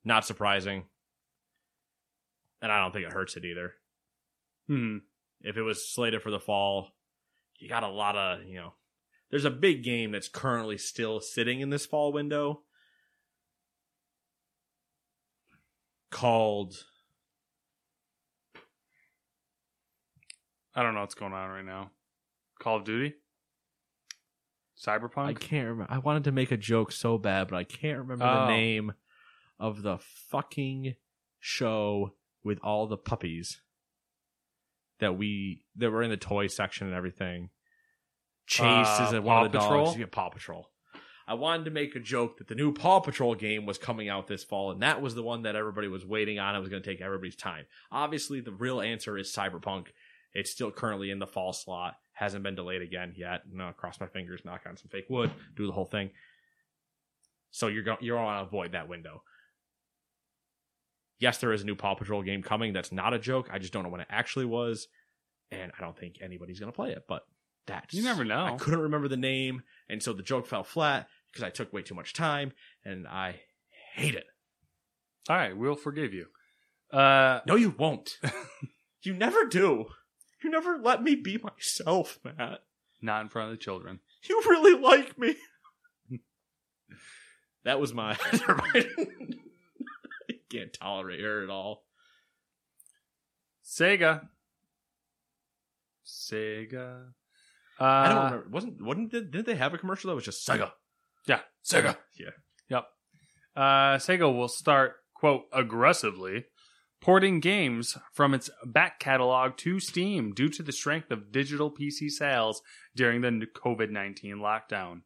not surprising. And I don't think it hurts it either. hmm. if it was slated for the fall, you got a lot of, you know, there's a big game that's currently still sitting in this fall window called I don't know what's going on right now. Call of Duty. Cyberpunk? I can't remember. I wanted to make a joke so bad, but I can't remember the Oh. name of the fucking show with all the puppies that we that were in the toy section and everything. Chase Uh, is one Paw of the Patrol? dogs. Yeah, Paw Patrol. I wanted to make a joke that the new Paw Patrol game was coming out this fall, and that was the one that everybody was waiting on. It was going to take everybody's time. Obviously, the real answer is Cyberpunk. It's still currently in the fall slot. Hasn't been delayed again yet. No, cross my fingers, knock on some fake wood, do the whole thing. So you're going you're going to avoid that window. Yes, there is a new Paw Patrol game coming. That's not a joke. I just don't know when it actually was, and I don't think anybody's going to play it. But that's You never know. I couldn't remember the name, and so the joke fell flat because I took way too much time, and I hate it. All right, we'll forgive you. Uh, No, you won't. you never do. You never let me be myself, Matt. not in front of the children. You really like me. that was my. Can't tolerate her at all. Sega. Sega. Uh, I don't remember. Wasn't wasn't didn't they have a commercial that was just Sega? Yeah, Sega. Yeah. Yep. Uh, Sega will start, quote, aggressively porting games from its back catalog to Steam due to the strength of digital PC sales during the COVID-19 lockdown.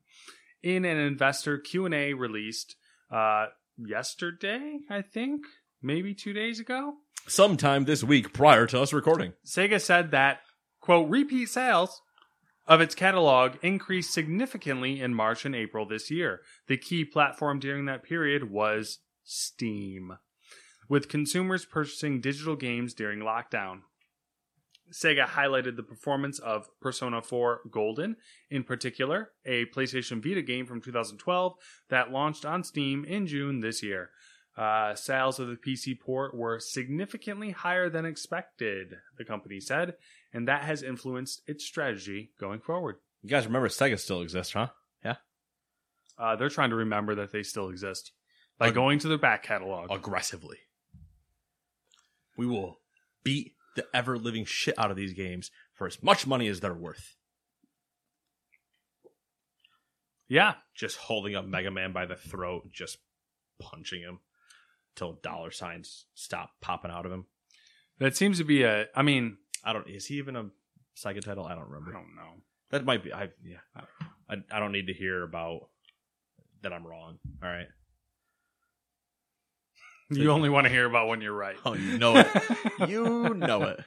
In an investor Q&A released uh, yesterday, I think, maybe two days ago, Sometime this week prior to us recording. Sega said that, quote, repeat sales of its catalog increased significantly in March and April this year. The key platform during that period was Steam, with consumers purchasing digital games during lockdown. Sega highlighted the performance of Persona 4 Golden, in particular, a PlayStation Vita game from 2012 that launched on Steam in June this year. Uh, sales of the PC port were significantly higher than expected, the company said, and that has influenced its strategy going forward. You guys remember Sega still exists, huh? Yeah. Uh, they're trying to remember that they still exist by Ag- going to their back catalog. Aggressively. We will beat the ever living shit out of these games for as much money as they're worth. yeah, Just holding up Mega Man by the throat, just punching him till dollar signs stop popping out of him. that seems to be a. I mean, I don't. Is he even a Sega title? I don't remember. I don't know. That might be. I yeah. I, I don't need to hear about that. I'm wrong. All right. You only want to hear about when you're right. Oh, you know it. you know it.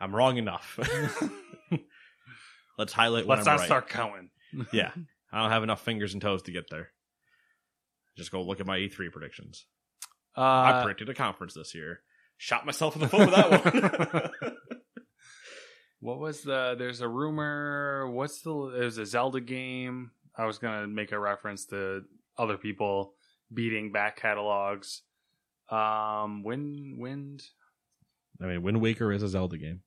I'm wrong enough. Let's highlight when Let's I'm not right. start counting. Yeah, I don't have enough fingers and toes to get there. Just go look at my E3 predictions. I Uh, predicted a conference this year. Shot myself in the foot with that one. what was the? There's a rumor. What's the? There's a Zelda game. I was gonna make a reference to other people beating back catalogs. Um, Wind, Wind. I mean, Wind Waker is a Zelda game.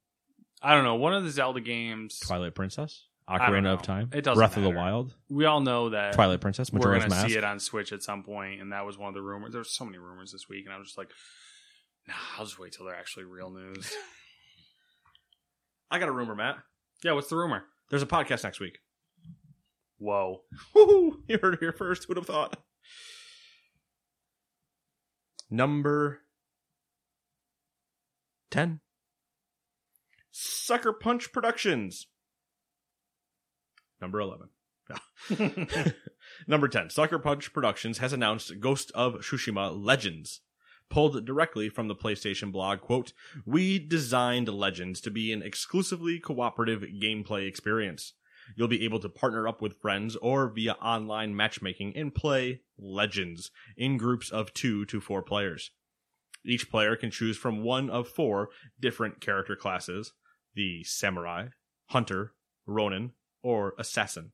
I don't know. One of the Zelda games. Twilight Princess, I don't Ocarina know. of Time, It doesn't Breath of the. Wild, We all know that Twilight Princess, we're gonna Mask. see it on Switch at some point, and that was one of the rumors. There's so many rumors this week, and I was just like, Nah, I'll just wait till they're actually real news. I got a rumor, Matt. yeah, what's the rumor? There's a podcast next week. Whoa. Woo! You heard it here first. Who'd have thought? Number 10. Sucker Punch Productions. Number 11. Number 10. Sucker Punch Productions has announced Ghost of Tsushima Legends. Pulled directly from the PlayStation blog, quote, We designed Legends to be an exclusively cooperative gameplay experience. You'll be able to partner up with friends or via online matchmaking and play Legends in groups of two to four players. Each player can choose from one of four different character classes the Samurai, Hunter, Ronin, or Assassin.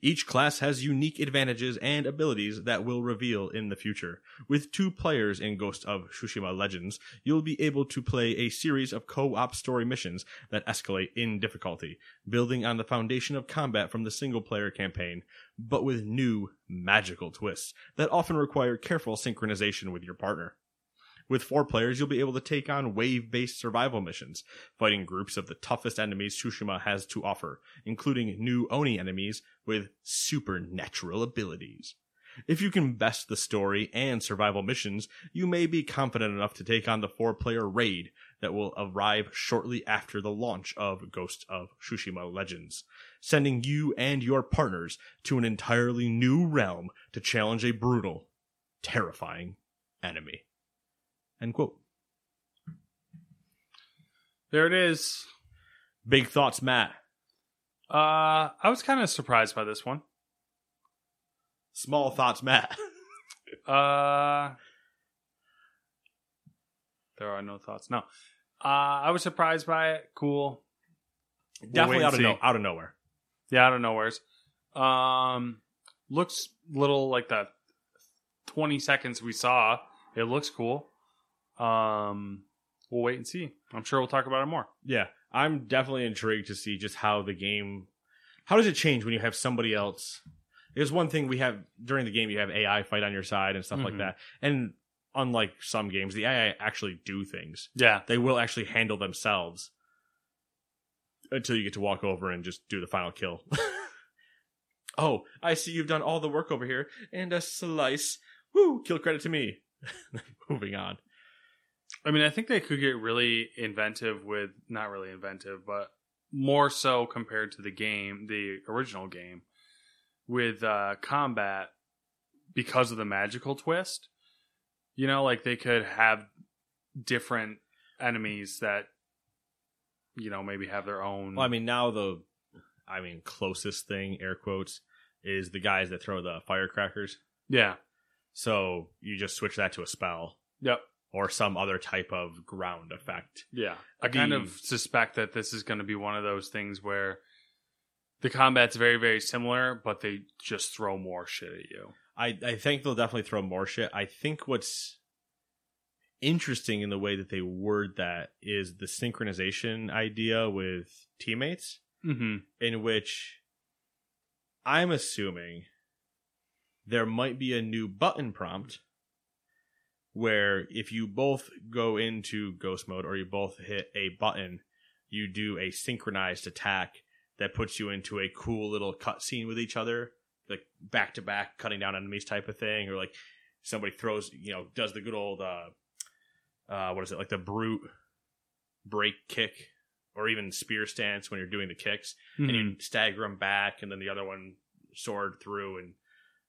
Each class has unique advantages and abilities that will reveal in the future. With two players in Ghost of Tsushima Legends, you'll be able to play a series of co-op story missions that escalate in difficulty, building on the foundation of combat from the single player campaign, but with new magical twists that often require careful synchronization with your partner. With four players, you'll be able to take on wave based survival missions, fighting groups of the toughest enemies Tsushima has to offer, including new Oni enemies with supernatural abilities. If you can best the story and survival missions, you may be confident enough to take on the four player raid that will arrive shortly after the launch of Ghost of Tsushima Legends, sending you and your partners to an entirely new realm to challenge a brutal, terrifying enemy. End quote. There it is. Big thoughts, Matt. Uh, I was kind of surprised by this one. Small thoughts, Matt. Uh, there are no thoughts. No. Uh, I was surprised by it. Cool. Definitely out of no, out of nowhere. Yeah, out of nowheres. Um, looks little like the twenty seconds we saw. It looks cool. Um, we'll wait and see. I'm sure we'll talk about it more. Yeah, I'm definitely intrigued to see just how the game. How does it change when you have somebody else? There's one thing we have during the game. You have AI fight on your side and stuff like Mhm. that. And unlike some games, the AI actually do things. Yeah, They will actually handle themselves until you get to walk over and just do the final kill. oh, I see you've done all the work over here and a slice. Woo! Kill credit to me. Moving on. I mean, I think they could get really inventive with not really inventive, but more so compared to the game, the original game, with uh, combat because of the magical twist. You know, like they could have different enemies that you know maybe have their own. Well, I mean, now the, I mean, closest thing, air quotes, is the guys that throw the firecrackers. yeah, So you just switch that to a spell yep, or some other type of ground effect. yeah. I kind of suspect that this is going to be one of those things where the combat's very very similar, but they just throw more shit at you. I, I think they'll definitely throw more shit. I think what's interesting in the way that they word that is the synchronization idea with teammates, Mm-hmm. in which I'm assuming there might be a new button prompt where if you both go into ghost mode or you both hit a button, you do a synchronized attack that puts you into a cool little cutscene with each other, like back to back, cutting down enemies type of thing, or like somebody throws, you know, does the good old, uh, uh, what is it, like the brute break kick, or even spear stance when you're doing the kicks, and you stagger them back, and then the other one sword through, and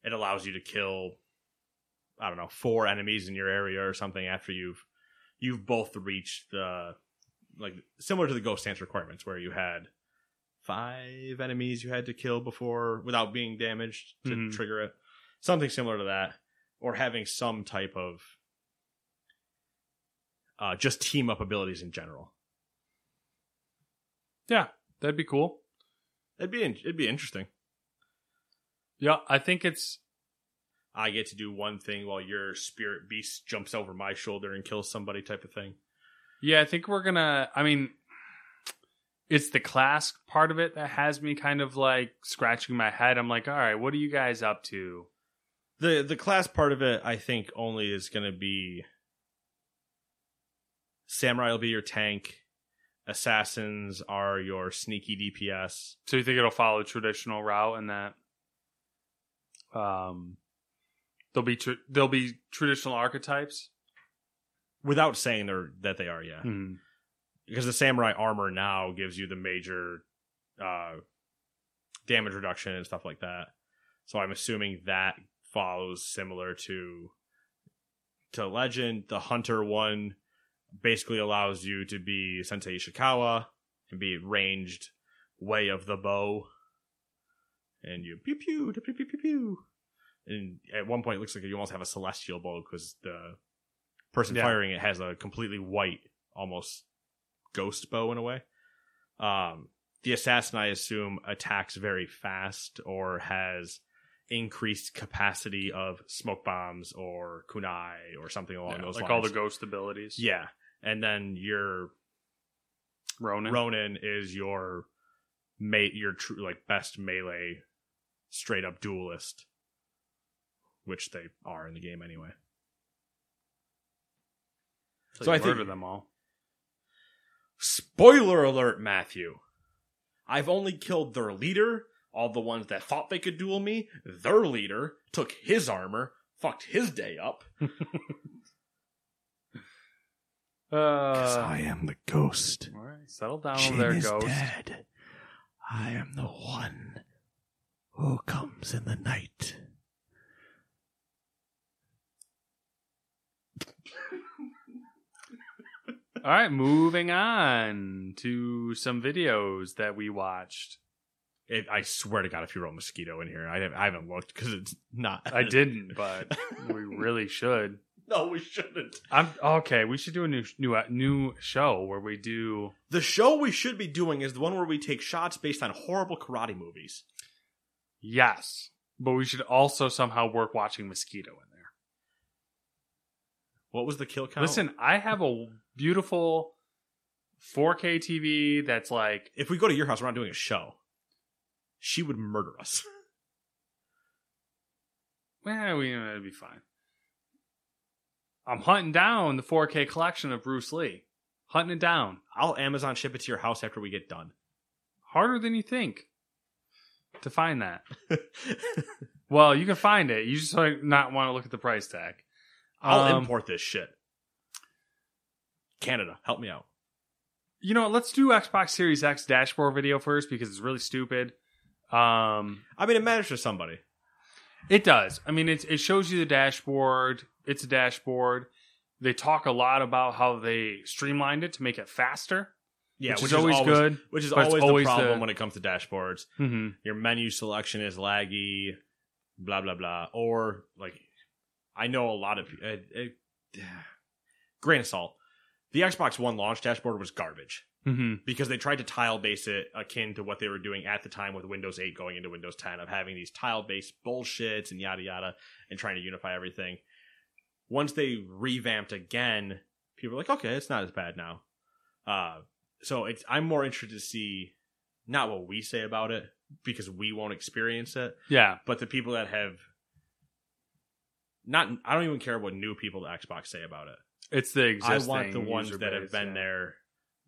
it allows you to kill, I don't know, four enemies in your area or something after you've you've both reached the like similar to the ghost dance requirements where you had five enemies you had to kill before without being damaged to Mhm. trigger it something similar to that or having some type of uh, just team up abilities in general Yeah, that'd be cool. it'd be in- it'd be interesting Yeah, I think it's i get to do one thing while your spirit beast jumps over my shoulder and kills somebody type of thing yeah, I think we're gonna I mean it's the class part of it that has me kind of like scratching my head. I'm like, all right, what are you guys up to? The the class part of it, I think, only is going to be samurai will be your tank, assassins are your sneaky DPS. So you think it'll follow a traditional route and that um there'll be tr- there'll be traditional archetypes? Without saying they're that they are, yeah. Hmm. Because the samurai armor now gives you the major uh damage reduction and stuff like that. So I'm assuming that follows similar to to Legend. The Hunter one basically allows you to be Sensei Ishikawa and be ranged way of the bow. And you pew pew pew pew pew pew. And at one point, it looks like you almost have a celestial bow because the person Yeah. firing it has a completely white, almost ghost bow in a way. Um, the assassin, I assume, attacks very fast or has increased capacity of smoke bombs or kunai or something along Yeah, those like lines. Like all the ghost abilities. Yeah. And then your Ronin. Ronin is your mate, your true like best melee, straight up duelist, which they are in the game anyway. So, So you I think- them all. Spoiler alert, Matthew. I've only killed their leader, all the ones that thought they could duel me. Their leader took his armor, fucked his day up. Uh, am the ghost. all right, settle down over there, ghost. dead. I am the one who comes in the night. All right, moving on to some videos that we watched. It, I swear to God, if you wrote mosquito in here, I haven't, I haven't looked because it's not. I didn't, but we really should. no, we shouldn't. I'm okay. We should do a new new uh, new show where we do. The show we should be doing is the one where we take shots based on horrible karate movies. Yes, but we should also somehow work watching Mosquito in there. What was the kill count? Listen, I have a beautiful 4K TV that's like if we go to your house, we're not doing a show. She would murder us. well, we it'd be fine. I'm hunting down the 4K collection of Bruce Lee. Hunting it down. I'll Amazon ship it to your house after we get done. Harder than you think to find that. Well, you can find it. You just might not want to look at the price tag. I'll Um, import this shit. Canada, help me out. You know what? Let's do Xbox Series X dashboard video first because it's really stupid. Um, I mean, it matters to somebody. it does. I mean, it it shows you the dashboard. It's a dashboard. They talk a lot about how they streamlined it to make it faster. Yeah, Which is always good, Which is always, always the problem the- when it comes to dashboards. Mm-hmm. Your menu selection is laggy, blah blah blah. Or like, I know a lot of uh, uh, grain of salt. The Xbox One launch dashboard was garbage Mm-hmm. because they tried to tile base it akin to what they were doing at the time with Windows 8 going into Windows 10 of having these tile based bullshits and yada yada and trying to unify everything. Once they revamped again, people were like, okay, it's not as bad now. Uh, so it's I'm more interested to see not what we say about it because we won't experience it, Yeah. but the people that have not I don't even care what new people to Xbox say about it. It's the I existing. want the ones user that have base, been yeah. there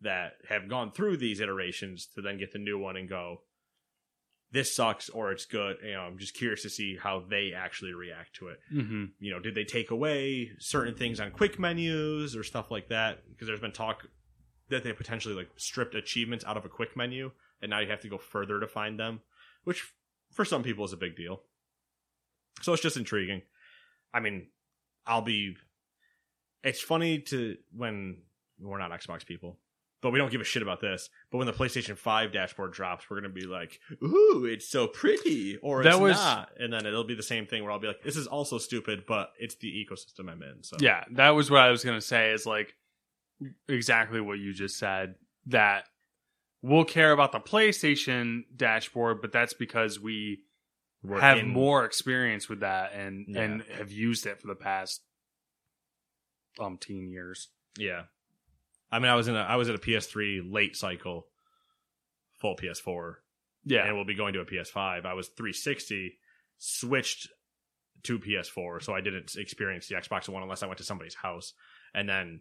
that have gone through these iterations to then get the new one and go, this sucks or it's good. You know, I'm just curious to see how they actually react to it. Mm-hmm. You know, did they take away certain things on quick menus or stuff like that? Because there's been talk that they potentially like stripped achievements out of a quick menu and now you have to go further to find them, which for some people is a big deal. So it's just intriguing. I mean, I'll be. It's funny to when we're not Xbox people, but we don't give a shit about this. But when the PlayStation Five dashboard drops, we're gonna be like, "Ooh, it's so pretty," or That it's was- not, and then it'll be the same thing where I'll be like, "This is also stupid," but it's the ecosystem I'm in. So Yeah, that was what I was gonna say. Is like exactly what you just said. That we'll care about the PlayStation dashboard, but that's because we have in- more experience with that and Yeah. and have used it for the past umpteen years. Yeah, I mean, I was in a I was at a PS3 late cycle full PS4 Yeah. and we'll be going to a PS5. I was 360, switched to PS4, so I didn't experience the Xbox One unless I went to somebody's house, and then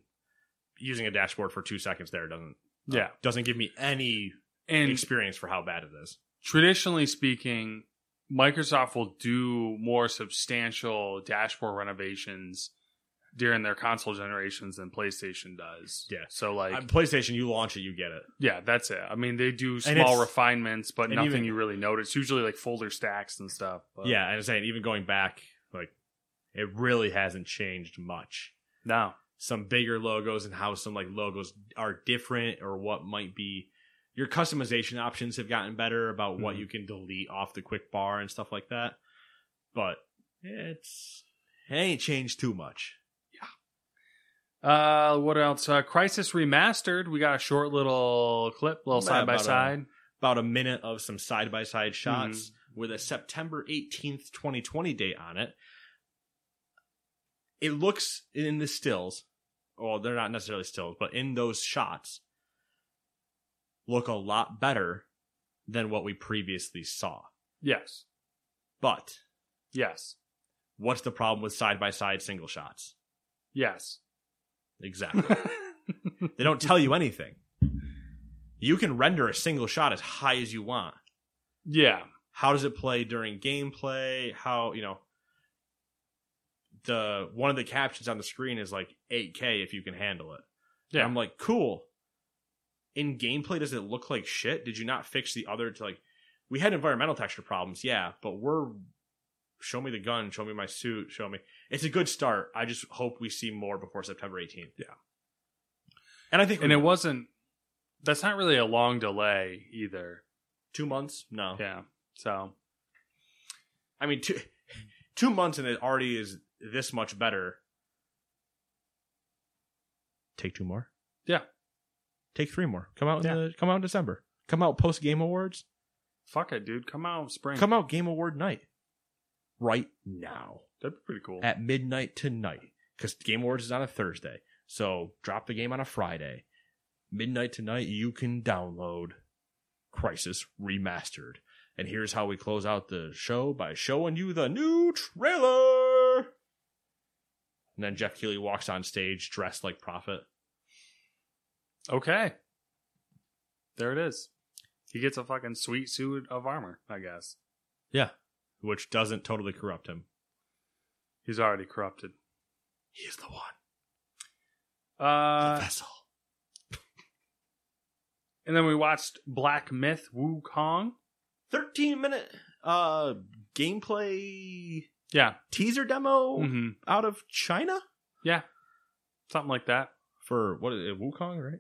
using a dashboard for two seconds there doesn't uh, yeah. doesn't give me any And experience for how bad it is. traditionally speaking, Microsoft will do more substantial dashboard renovations during their console generations than PlayStation does. Yeah. So like Uh, PlayStation, you launch it, you get it. yeah, that's it. I mean, they do small refinements, but nothing even- you really notice. Usually like folder stacks and stuff. But yeah, and I'm saying even going back, like it really hasn't changed much. No. Some bigger logos and how some like logos are different, or what might be your customization options have gotten better about what Mhm. you can delete off the quick bar and stuff like that. But it's it ain't changed too much. Yeah. Uh, what else? Uh, Crysis Remastered. We got a short little clip, little side by side. About a minute of some side by side shots Mm-hmm. with a September 18th, 2020 date on it. It looks in the stills, well, they're not necessarily stills, but in those shots, look a lot better than what we previously saw. Yes. But Yes. what's the problem with side by side single shots? Yes. Exactly. they don't tell you anything. You can render a single shot as high as you want. yeah. how does it play during gameplay how you know the one of the captions on the screen is like 8k if you can handle it Yeah. And i'm like cool in gameplay does it look like shit did you not fix the other to like we had environmental texture problems yeah but we're show me the gun show me my suit show me it's a good start i just hope we see more before september 18th Yeah. and i think and it wasn't that's not really a long delay either two months no yeah so I mean, two two months and it already is this much better. Take two more. Yeah. Take three more. Come out in Yeah. the come out in December. Come out post Game Awards. fuck it dude come out spring Come out Game Award night. Right now that'd be pretty cool at midnight tonight because Game Awards is on a Thursday. So drop the game on a Friday. Midnight tonight, you can download Crysis Remastered. And here's how we close out the show by showing you the new trailer. And then Geoff Keighley walks on stage dressed like Prophet. Okay there it is he gets a fucking sweet suit of armor i guess Yeah. Which doesn't totally corrupt him. he's already corrupted He is the one. uh the vessel. and then we watched black myth wukong 13 minute uh gameplay yeah teaser demo hmm out of China yeah something like that for what is it Wukong, right?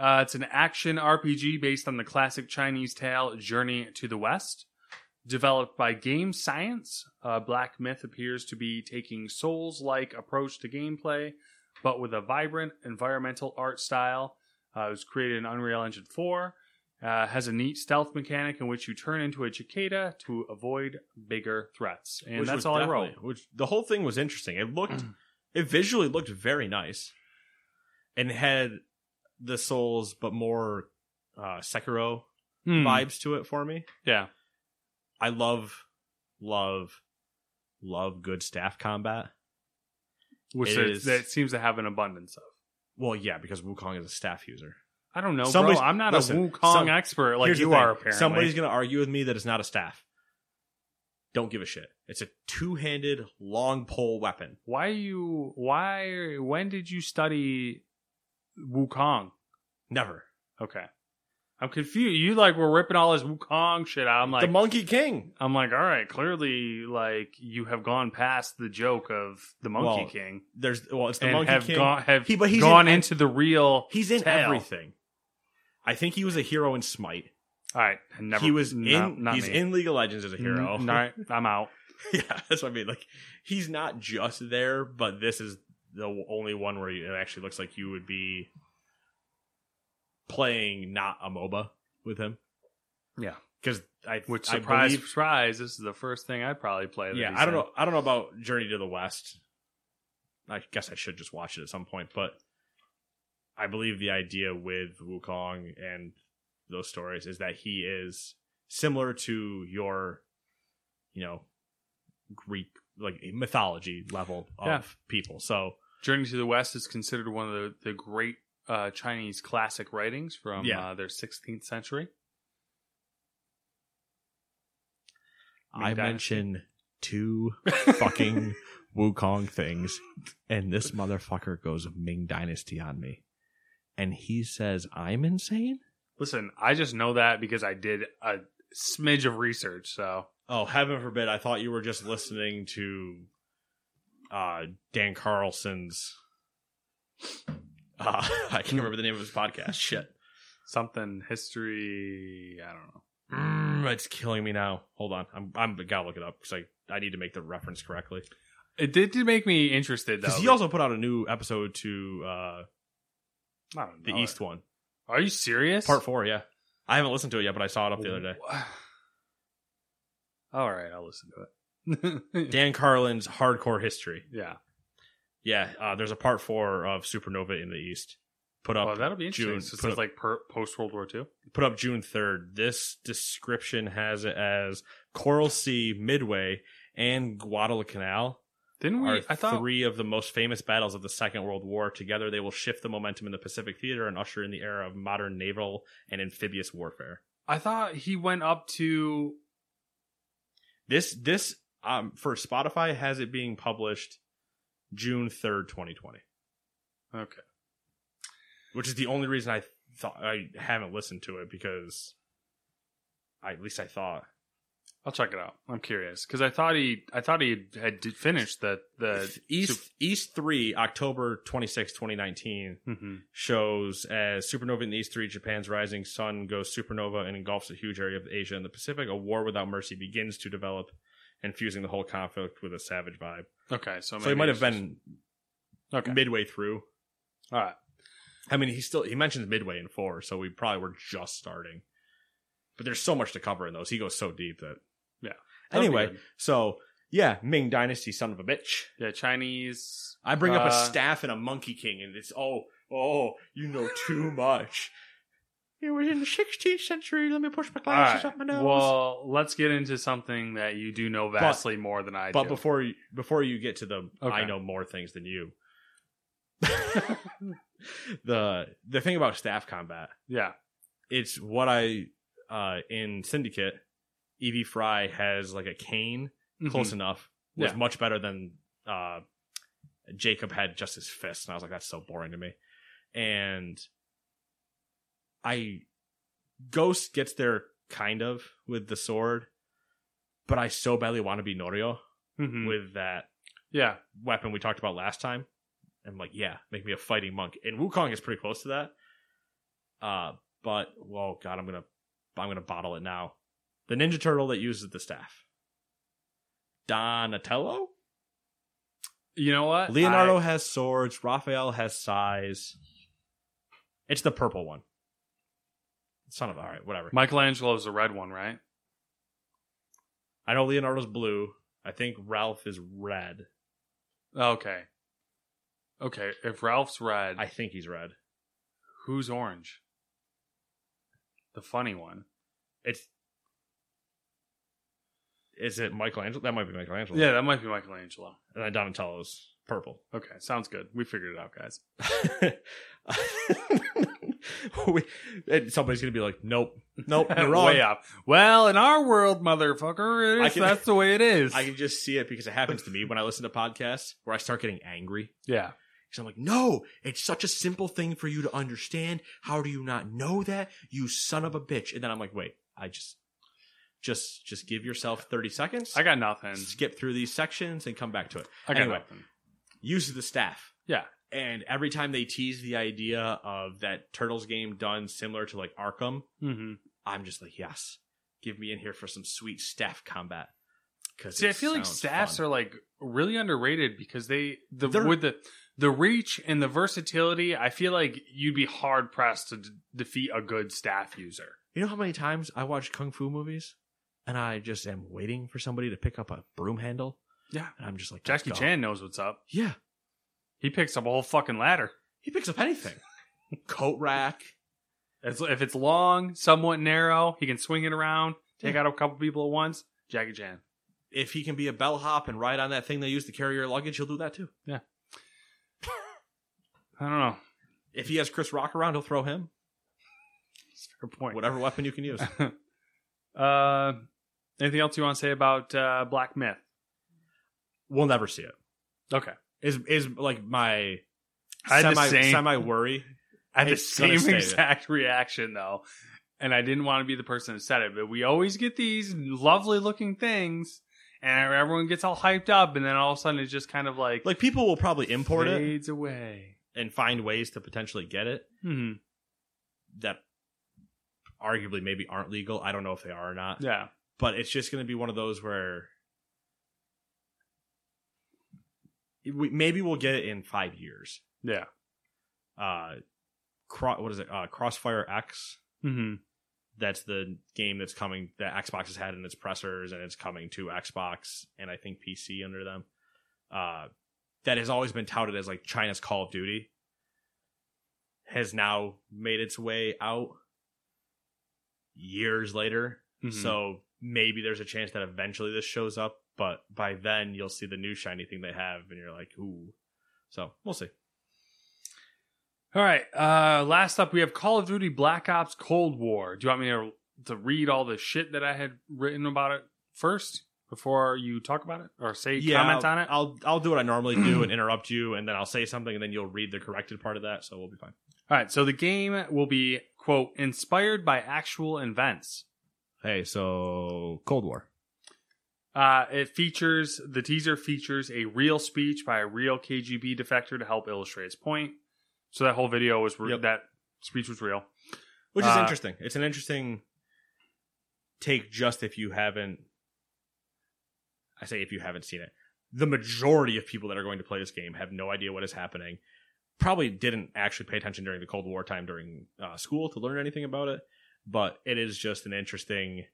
Uh, it's an action RPG based on the classic Chinese tale Journey to the West. Developed by Game Science, uh, Black Myth appears to be taking Souls like approach to gameplay, but with a vibrant environmental art style. Uh, it was created in Unreal Engine 4. Uh, has a neat stealth mechanic in which you turn into a cicada to avoid bigger threats. And Which that's all I wrote. Which the whole thing was interesting. It looked, it visually looked very nice, and had the Souls, but more uh, Sekiro Hmm. vibes to it for me. Yeah. I love, love, love good staff combat. Which It it, is- that seems to have an abundance of. Well, yeah, because Wukong is a staff user. I don't know, Somebody's- bro. I'm not listen, a Wukong some- expert like you are, apparently. Somebody's going to argue with me that it's not a staff. Don't give a shit. It's a two-handed long pole weapon. Why you? Why? When did you study Wukong? Never. Okay, I'm confused. You like were ripping all this Wukong shit out. I'm like, the Monkey King. I'm like, all right. Clearly, like you have gone past the joke of the Monkey Well, King There's well, it's the Monkey have King. gone have He- but he's gone in- into the real. He's in tale. everything. I think he was a hero in Smite. All right, never. he was no, in. not he's me. in League of Legends as a hero. N- no, I'm out. yeah, that's what I mean. Like he's not just there, but this is the only one where it actually looks like you would be playing not a MOBA with him. Yeah. because I Which I surprise, believe- surprise, this is the first thing I'd probably play. yeah, I don't know. I don't know about Journey to the West. I guess I should just watch it at some point, but I believe the idea with Wukong and those stories is that he is similar to your, you know, Greek like mythology level of Yeah. people. So Journey to the West is considered one of the, the great uh, Chinese classic writings from Yeah. uh, their 16th century. I mention two fucking Wukong things, and this motherfucker goes Ming Dynasty on me, and he says I'm insane. Listen, I just know that because I did a smidge of research. So Oh, heaven forbid! I thought you were just listening to uh, Dan Carlson's. Uh, I can't remember the name of his podcast. Shit, something history. I don't know. mm, it's killing me now. Hold on, I'm I'm gotta look it up because I I need to make the reference correctly. It did, did make me interested though. Because he also put out a new episode to uh, I don't the. East one, Are you serious? part four. Yeah, I haven't listened to it yet, but I saw it up the other day. All right, I'll listen to it. Dan Carlin's Hardcore History. yeah. Yeah, uh, there's a part four of Supernova in the East. Put up Oh, that'll be interesting. June, so put it's up, like per, post World War II. put up June 3rd. This description has it as Coral Sea, Midway, and Guadalcanal Didn't we? I thought. three of the most famous battles of the Second World War. Together, they will shift the momentum in the Pacific theater and usher in the era of modern naval and amphibious warfare. I thought he went up to. This this um for Spotify has it being published June 3rd, 2020. Okay. which is the only reason I thought I haven't listened to it because I, at least I thought I'll check it out. I'm curious because I thought he, I thought he had finished the the East East three October 26, 2019 hmm shows as supernova in the East three Japan's rising sun goes supernova and engulfs a huge area of Asia and the Pacific. A war without mercy begins to develop, infusing the whole conflict with a savage vibe. Okay, so so he might have been okay. midway through. All right. I mean, he still he mentions midway in four, so we probably were just starting. But there's so much to cover in those. He goes so deep that Yeah. That'll Anyway, so yeah, Ming Dynasty, son of a bitch. yeah, Chinese. I bring up a uh, staff and a Monkey King, and it's oh oh, you know too much. It was in the 16th century. Let me push my glasses right. up my nose. Well, let's get into something that you do know vastly more than I but do. But before you, before you get to the Okay. I know more things than you. the the thing about staff combat yeah. it's what I uh in Syndicate, Evie Frye has like a cane close Mhm. enough. Was Yeah. much better than uh Jacob had just his fist, and I was like, that's so boring to me. And I Ghost gets there kind of with the sword, but I so badly want to be Norio Mhm. with that Yeah. weapon we talked about last time. I'm like, yeah, make me a fighting monk. And Wukong is pretty close to that. Uh, but well, God, I'm gonna I'm gonna bottle it now. The Ninja Turtle that uses the staff. Donatello? You know what? Leonardo I- has swords, Raphael has sais. It's the purple one. Son of alright, whatever. Michelangelo's the red one, right? I know Leonardo's blue. I think Ralph is red. Okay. Okay. If Ralph's red, I think he's red. who's orange? The funny one. It's is it Michelangelo? That might be Michelangelo. Yeah, that might be Michelangelo. And then Donatello's purple. Okay, sounds good. We figured it out, guys. and somebody's gonna be like, "Nope, nope, you're wrong." Way off. Well, in our world, motherfucker, is, can- that's the way it is. I can just see it because it happens to me when I listen to podcasts where I start getting angry. yeah. Because I'm like, no, it's such a simple thing for you to understand. How do you not know that? You son of a bitch. And then I'm like, wait, I just, just, just give yourself 30 seconds. I got nothing. skip through these sections and come back to it. I got anyway, nothing. use the staff. Yeah. And every time they tease the idea of that Turtles game done similar to like Arkham, hmm I'm just like, yes, give me in here for some sweet staff combat. Because See, I feel like staffs are like really underrated because they the They're- with the the reach and the versatility. I feel like you'd be hard pressed to d- defeat a good staff user. You know how many times I watch kung fu movies and I just am waiting for somebody to pick up a broom handle, Yeah. and I'm just like, Jackie go. Chan knows what's up. Yeah, He picks up a whole fucking ladder. he picks up anything, coat rack. If it's long, somewhat narrow, he can swing it around, take out a couple people at once. Jackie Chan. If he can be a bellhop and ride on that thing they use to carry your luggage, he'll do that too. Yeah. I don't know. If he has Chris Rock around, he'll throw him. Fair point. Whatever weapon you can use. Uh, anything else you want to say about uh, Black Myth? we'll never see it. Okay. Is is like my I had the semi same- semi worry. I had the same exact reaction though, and I didn't want to be the person that said it. But we always get these lovely looking things, and everyone gets all hyped up, and then all of a sudden it's just kind of like Like people will probably import it fades away. and find ways to potentially get it Hmm. that arguably maybe aren't legal. I don't know if they are or not. Yeah. But it's just going to be one of those where we, maybe we'll get it in five years. Yeah. Uh, cro- what is it? Uh, Crossfire X. Hmm. That's the game that's coming that Xbox has had in its pressers, and it's coming to Xbox and I think PC under them. Uh, that has always been touted as like China's Call of Duty. Has now made its way out years later. Mhm. So maybe there's a chance that eventually this shows up, but by then you'll see the new shiny thing they have, and you're like, ooh. So we'll see. All right. Uh, last up, we have Call of Duty Black Ops Cold War. Do you want me to, to read all the shit that I had written about it first before you talk about it or say comment I'll, on it? I'll I'll do what I normally do and interrupt you, and then I'll say something, and then you'll read the corrected part of that, so we'll be fine. All right. So the game will be quote inspired by actual events. Hey, so Cold War. Uh, it features the teaser features a real speech by a real KGB defector to help illustrate its point. So that whole video was re- Yep. that speech was real. which is Uh, interesting. It's an interesting take, just if you haven't. I say if you haven't seen it, the majority of people that are going to play this game have no idea what is happening. Probably didn't actually pay attention during the Cold War time during uh, school to learn anything about it, but it is just an interesting.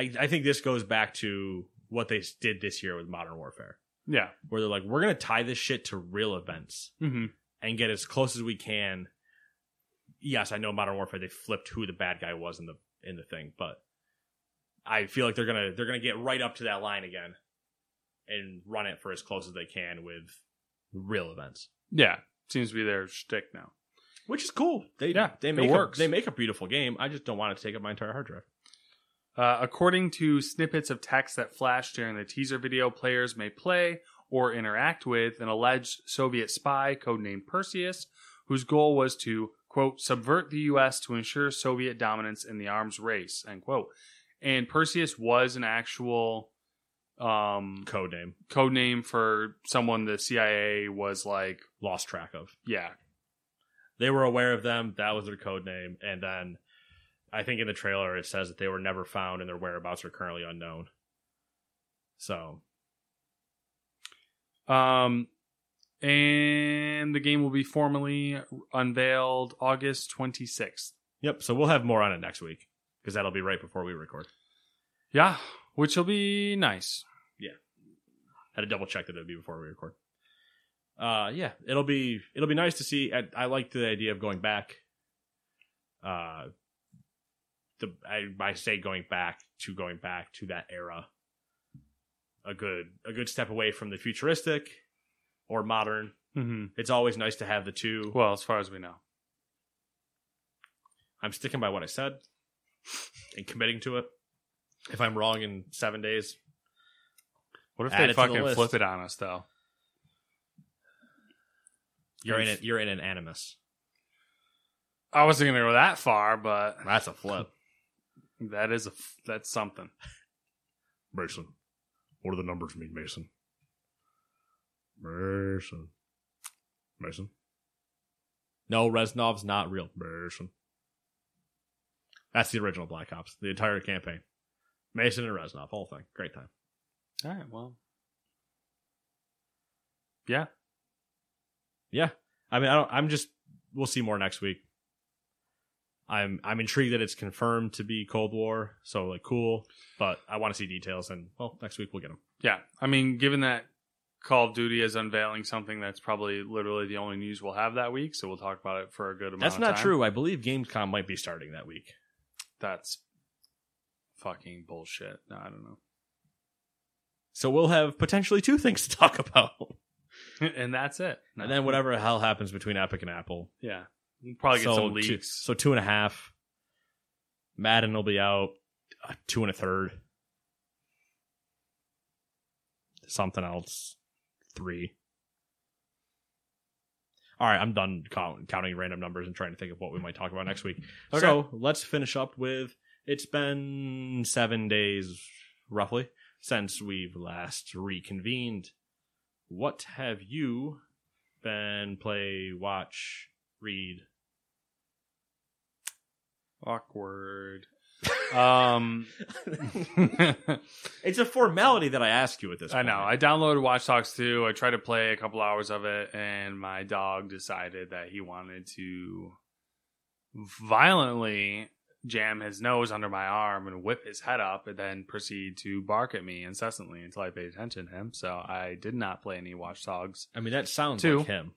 I I think this goes back to what they did this year with Modern Warfare, Yeah. where they're like, we're gonna tie this shit to real events Mm-hmm. and get as close as we can. Yes, I know Modern Warfare they flipped who the bad guy was in the in the thing, but I feel like they're gonna they're gonna get right up to that line again and run it for as close as they can with real events, Yeah. Seems to be their shtick now. which is cool. They Yeah, they it make works. A, they make a beautiful game. I just don't want it to take up my entire hard drive. Uh, according to snippets of text that flashed during the teaser video, players may play or interact with an alleged Soviet spy codenamed Perseus, whose goal was to, quote, subvert the U.S. to ensure Soviet dominance in the arms race, end quote. And Perseus was an actual um, Code name code name for someone the CIA was like, lost track of. yeah, They were aware of them. That was their code name, and then I think in the trailer it says that they were never found and their whereabouts are currently unknown. So Um, and the game will be formally unveiled August 26th. Yep. So we'll have more on it next week because that'll be right before we record. Yeah, which will be nice. Yeah. Had to double check that it'd be before we record. Uh, yeah, it'll be it'll be nice to see. I, I like the idea of going back. Uh, the I, I say going back to going back to that era. A good a good step away from the futuristic or modern. Mm-hmm. It's always nice to have the two. Well, as far as we know. I'm sticking by what I said and committing to it. If I'm wrong in seven days, What if they to the fucking flip it on us, though? you're in it. You're in an animus. I wasn't gonna go that far, but That's a flip. That is a f- that's something. Mason. What do the numbers mean, Mason? Mason. Mason. No, Reznov's not real. Mason. That's the original Black Ops. The entire campaign. Mason and Reznov, whole thing. Great time. All right, well, yeah, Yeah. I mean, I don't, I'm just. We'll see more next week. I'm I'm intrigued that it's confirmed to be Cold War, so like cool. But I want to see details, and well, next week we'll get them. yeah. I mean, given that Call of Duty is unveiling something that's probably literally the only news we'll have that week. So we'll talk about it for a good amount. That's not true. I believe Gamescom might be starting that week. That's fucking bullshit. No, I don't know. So we'll have potentially two things to talk about. and that's it. No. And then whatever the hell happens between Epic and Apple. Yeah, we'll probably get so some two- leaks. so two and a half. Madden will be out. uh, Two and a third. Something else. Three. All right, I'm done count, counting random numbers and trying to think of what we might talk about next week. Okay. So let's finish up with it's been seven days, roughly, since we've last reconvened. What have you been play, watch, read? Awkward. um, it's a formality that I ask you at this I point. know. I downloaded Watch Dogs 2. I tried to play a couple hours of it, and my dog decided that he wanted to violently jam his nose under my arm and whip his head up and then proceed to bark at me incessantly until I paid attention to him. So I did not play any Watch Dogs. I mean, that sounds Two. like him.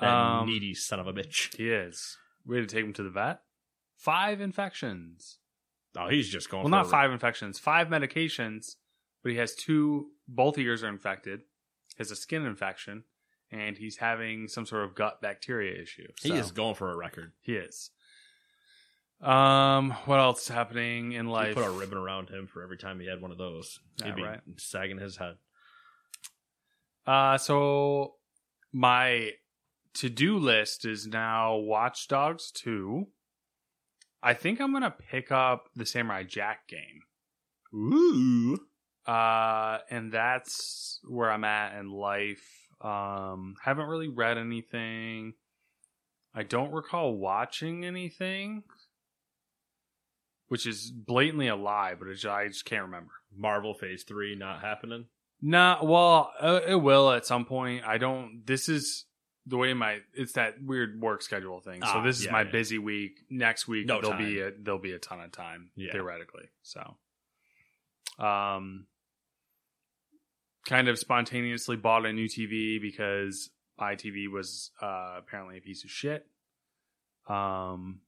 That Um, needy son of a bitch. He is. We had to take him to the vet. Five infections. Oh, he's just going Well, for not a- five infections, five medications, but he has two, both ears are infected. He has a skin infection, and he's having some sort of gut bacteria issue. He is going for a record. He is. Um, what else is happening in life? put a ribbon around him for every time he had one of those. Yeah, He'd be right. sagging his head. Uh, so my to-do list is now Watch Dogs 2. I think I'm gonna pick up the Samurai Jack game. Ooh. Uh, and that's where I'm at in life. Um, haven't really read anything. I don't recall watching anything, which is blatantly a lie, but it's, I just can't remember. Marvel Phase 3 not happening. Nah, well, uh, it will at some point. I don't. This is the way my. It's that weird work schedule thing. So Ah, this is yeah, my yeah. busy week. Next week No there'll be a, there'll be a ton of time Yeah. theoretically. So, um, kind of spontaneously bought a new TV because my TV was uh, apparently a piece of shit. Um,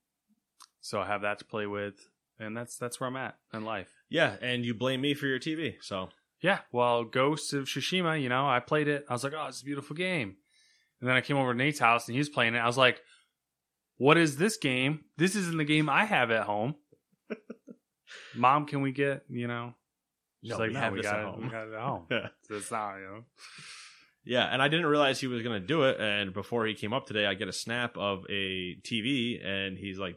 so I have that to play with, and that's that's where I'm at in life. Yeah, and you blame me for your TV. So Yeah, well, Ghost of Tsushima, you know, I played it. I was like, oh, it's a beautiful game. And then I came over to Nate's house and he was playing it. I was like, what is this game? This isn't the game I have at home. Mom, can we get, you know? She's No, like, we no, have we this got at it. home." We got it at home. yeah. So it's not, you know. Yeah, and I didn't realize he was going to do it. And before he came up today, I get a snap of a TV, and he's like,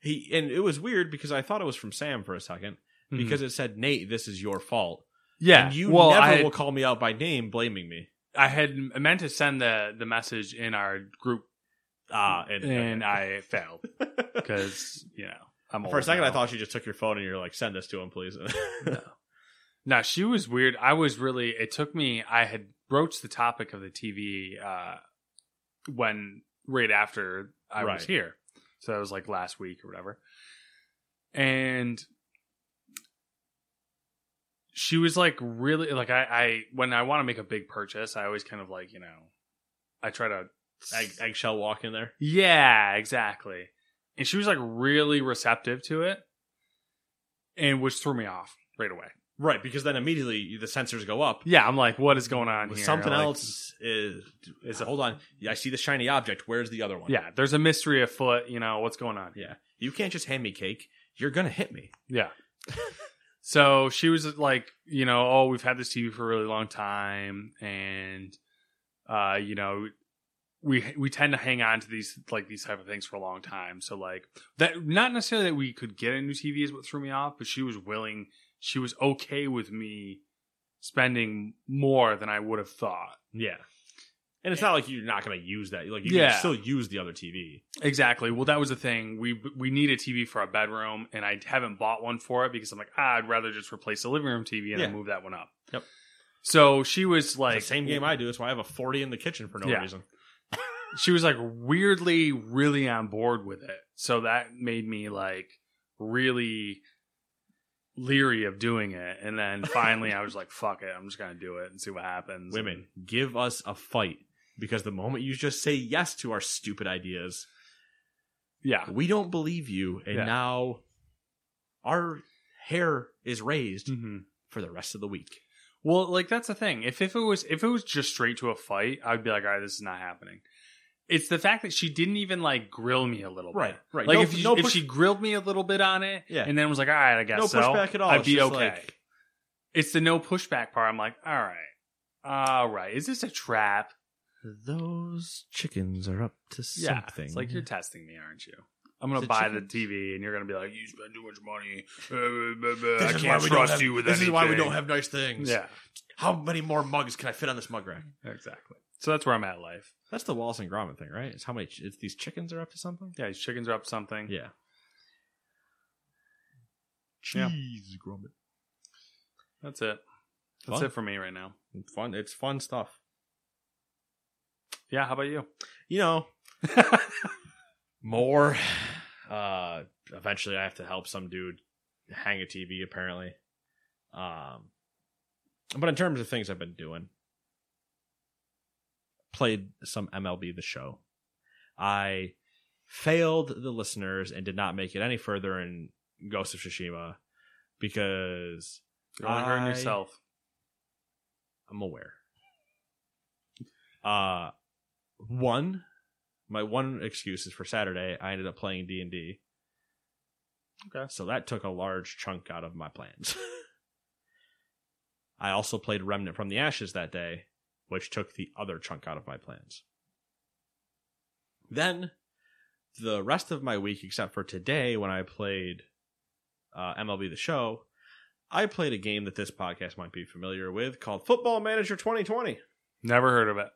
he and it was weird because I thought it was from Sam for a second because it said Nate, this is your fault. Mm-hmm. yeah, and you well, never I will call me out by name, blaming me. I had meant to send the the message in our group Ah, and, and I failed because you know I'm for a second, I thought you just took your phone and you're like, send this to him, please. No. No, she was weird. I was really. It took me. I had broached the topic of the TV uh, when right after I Right. was here, so that was like last week or whatever. And she was like really like I, I when I want to make a big purchase, I always kind of like you know, I try to Egg, eggshell walk in there. yeah, exactly. And she was like really receptive to it, and which threw me off right away. Right, because then immediately the sensors go up. Yeah, I'm like, what is going on With here? something Like, else is is hold on. Yeah, I see the shiny object. Where's the other one? Yeah, there's a mystery afoot. You know what's going on? yeah. You can't just hand me cake. You're gonna hit me. Yeah. so she was like, you know, oh, we've had this TV for a really long time, and uh, you know, we we tend to hang on to these like these type of things for a long time. So like that, not necessarily that we could get a new TV is what threw me off, but she was willing, she was okay with me spending more than I would have thought. Yeah. And it's not like you're not gonna use that. Like you Yeah. can still use the other TV. Exactly. Well, that was the thing. We we need a TV for our bedroom, and I haven't bought one for it because I'm like, ah, I'd rather just replace the living room TV and Yeah. then move that one up. Yep. So she was Like like, the same game I do. That's why I have a 40 in the kitchen for no Yeah. reason. she was like weirdly, really on board with it. So that made me like really leery of doing it, and then finally I was like, "Fuck it, I'm just gonna do it and see what happens." Women, give us a fight because the moment you just say yes to our stupid ideas, yeah, we don't believe you, and Yeah. now our hair is raised hmm for the rest of the week. Well, like that's the thing. If if it was if it was just straight to a fight, I'd be like, "All right, this is not happening." It's the fact that she didn't even like grill me a little bit. Right, right. Like No- if you, no if push- she grilled me a little bit on it, Yeah. and then was like, "All right, I guess No so," pushback at all. I'd be okay. like- It's the no pushback part. I'm like, "All right, all right, is this a trap?" Those chickens are up to Yeah, something. it's like you're testing me, aren't you? I'm gonna buy chickens? the TV, and you're gonna be like, "You spend too much money. Uh, uh, uh, This I is can't why we don't trust have- you with This anything." is why we don't have nice things. Yeah, How many more mugs can I fit on this mug rack? exactly. So that's where I'm at life. That's the Wallace and Gromit thing, right? It's how many? It's these chickens are up to something. Yeah, these chickens are up to something. Yeah. Yeah. Cheese Gromit. That's it. That's Fun. it for me right now. Fun. It's fun stuff. Yeah, how about you? You know, more. Uh, eventually, I have to help some dude hang a TV. Apparently, um, but in terms of things I've been doing, played some MLB The Show. I failed the listeners and did not make it any further in Ghost of Tsushima because You're only hurting I- yourself. I'm aware. Uh, one, my one excuse is for Saturday. I ended up playing D and D. Okay. So that took a large chunk out of my plans. I also played Remnant from the Ashes that day, which took the other chunk out of my plans. Then, the rest of my week, except for today when I played uh, MLB The Show, I played a game that this podcast might be familiar with called Football Manager 2020. Never heard of it.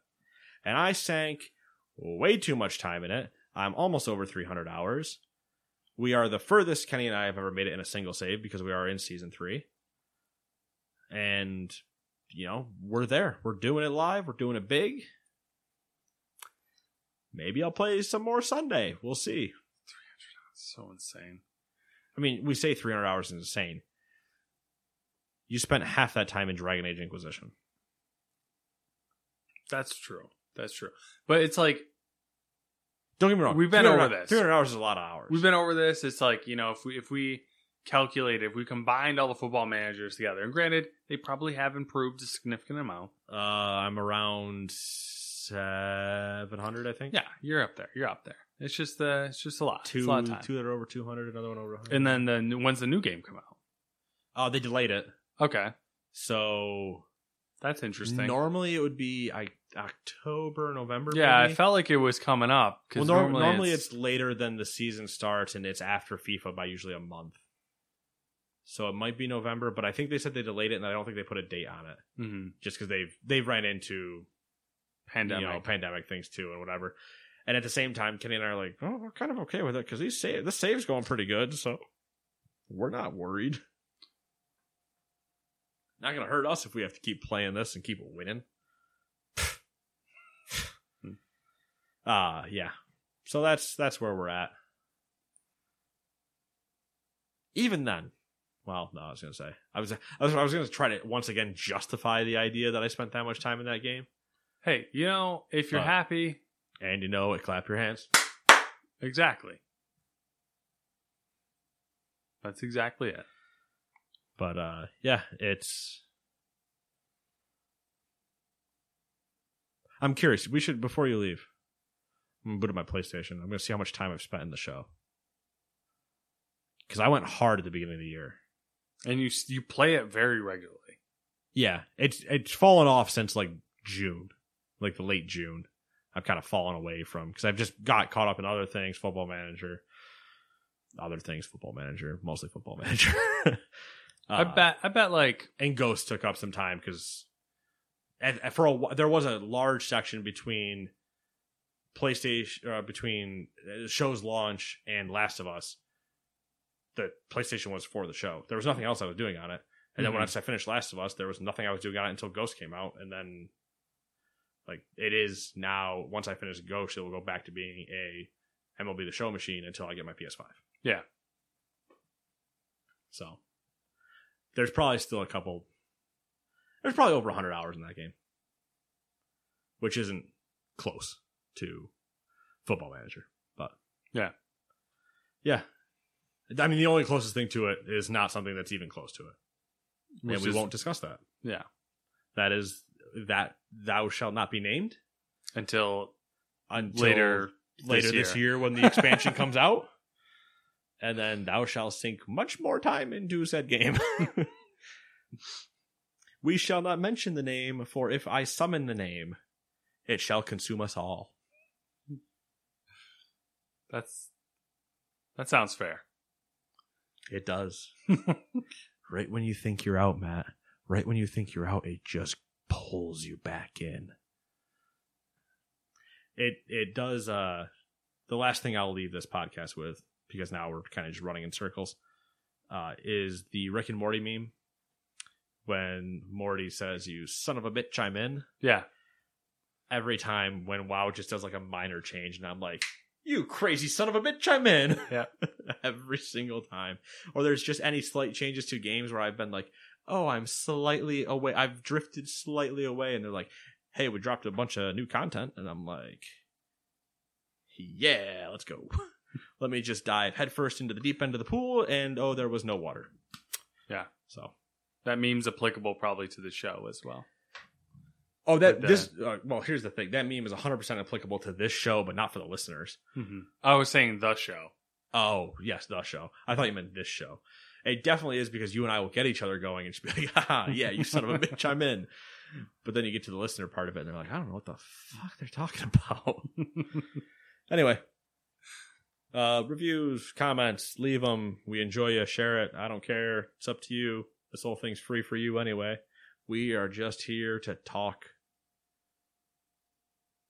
And I sank way too much time in it. I'm almost over 300 hours. We are the furthest Kenny and I have ever made it in a single save because we are in season three. And, you know, we're there. We're doing it live. We're doing it big. Maybe I'll play some more Sunday. We'll see. So insane. I mean, we say 300 hours is insane. You spent half that time in Dragon Age Inquisition. That's true. That's true. But it's like Don't get me wrong. We've been over this. 300 hours is a lot of hours. we've been over this. It's like, you know, if we if we calculate if we combined all the football managers together, and granted, they probably have improved a significant amount. Uh, I'm around 700, I think. Yeah, you're up there. You're up there. It's just uh it's just a lot. Two, it's a lot two that are over 200, another one over 100. And then the when's the new game come out? oh, they delayed it. Okay, So that's interesting. normally it would be I, October, November. yeah, maybe? I felt like it was coming up Well, normally, normally, it's, later than the season starts, and it's after FIFA by usually a month. So it might be November, but I think they said they delayed it, and I don't think they put a date on it, Mhm. just because they've they've ran into pandemic. you know pandemic things too and whatever. And at the same time, Kenny and I are like, oh, we're kind of okay with it because these save this save's going pretty good, so we're not worried. Not gonna hurt us if we have to keep playing this and keep winning. Ah, yeah. So that's that's where we're at. Even then, well, no, I was gonna say I was I was I was gonna try to once again justify the idea that I spent that much time in that game. hey, you know, if you're happy, And you know it, clap your hands. exactly. That's exactly it. But uh yeah, it's I'm curious. We should before you leave. I'm gonna boot up my PlayStation. I'm gonna see how much time I've spent in the show. Because I went hard at the beginning of the year. And you you play it very regularly. Yeah, it's it's fallen off since like June, like the late June. I've kind of fallen away from because I've just got caught up in other things, Football Manager, other things, Football Manager, mostly Football Manager. I Uh, bet I bet like and Ghost took up some time because for a there was a large section between PlayStation uh, between the show's launch and Last of Us. The PlayStation was for the show. There was nothing else I was doing on it. And then Mhm. once I finished Last of Us, there was nothing I was doing on it until Ghost came out. And then, like, it is now. Once I finish Ghost, it will go back to being a MLB The Show machine until I get my PS5. yeah. So there's probably still a couple. There's probably over 100 hours in that game, which isn't close to Football Manager, but Yeah. yeah. I mean, the only closest thing to it is not something that's even close to it, Which and we is- won't discuss that. Yeah. That is that thou shalt not be named Until until later later this year. when the expansion comes out, and then thou shalt sink much more time into said game. we shall not mention the name, for if I summon the name, it shall consume us all. That's that sounds fair. It does. right when you think you're out, Matt. Right when you think you're out, it just pulls you back in. It it does. Uh, the last thing I'll leave this podcast with, because now we're kind of just running in circles, uh, is the Rick and Morty meme when Morty says, "You son of a bitch, I'm in." Yeah. Every time when WoW just does like a minor change, and I'm like, "You crazy son of a bitch, I'm in." Yeah. every single time. Or there's just any slight changes to games where I've been like, oh, I'm slightly away. I've drifted slightly away. And they're like, hey, we dropped a bunch of new content. And I'm like, yeah, let's go. Let me just dive headfirst into the deep end of the pool. And oh, there was no water. Yeah. So. That meme's applicable probably to the show as well. Oh, that uh, this. Uh, well, here's the thing. That meme is 100% applicable to this show, but not for the listeners. hmm I was saying the show. Oh, yes, the show. I thought you meant this show. It definitely is because you and I will get each other going and just be like, Haha, yeah, you son of a bitch, I'm in. But then you get to the listener part of it and they're like, I don't know what the fuck they're talking about. anyway, uh, reviews, comments, leave them. We enjoy you. Share it. I don't care. It's up to you. This whole thing's free for you anyway. We are just here to talk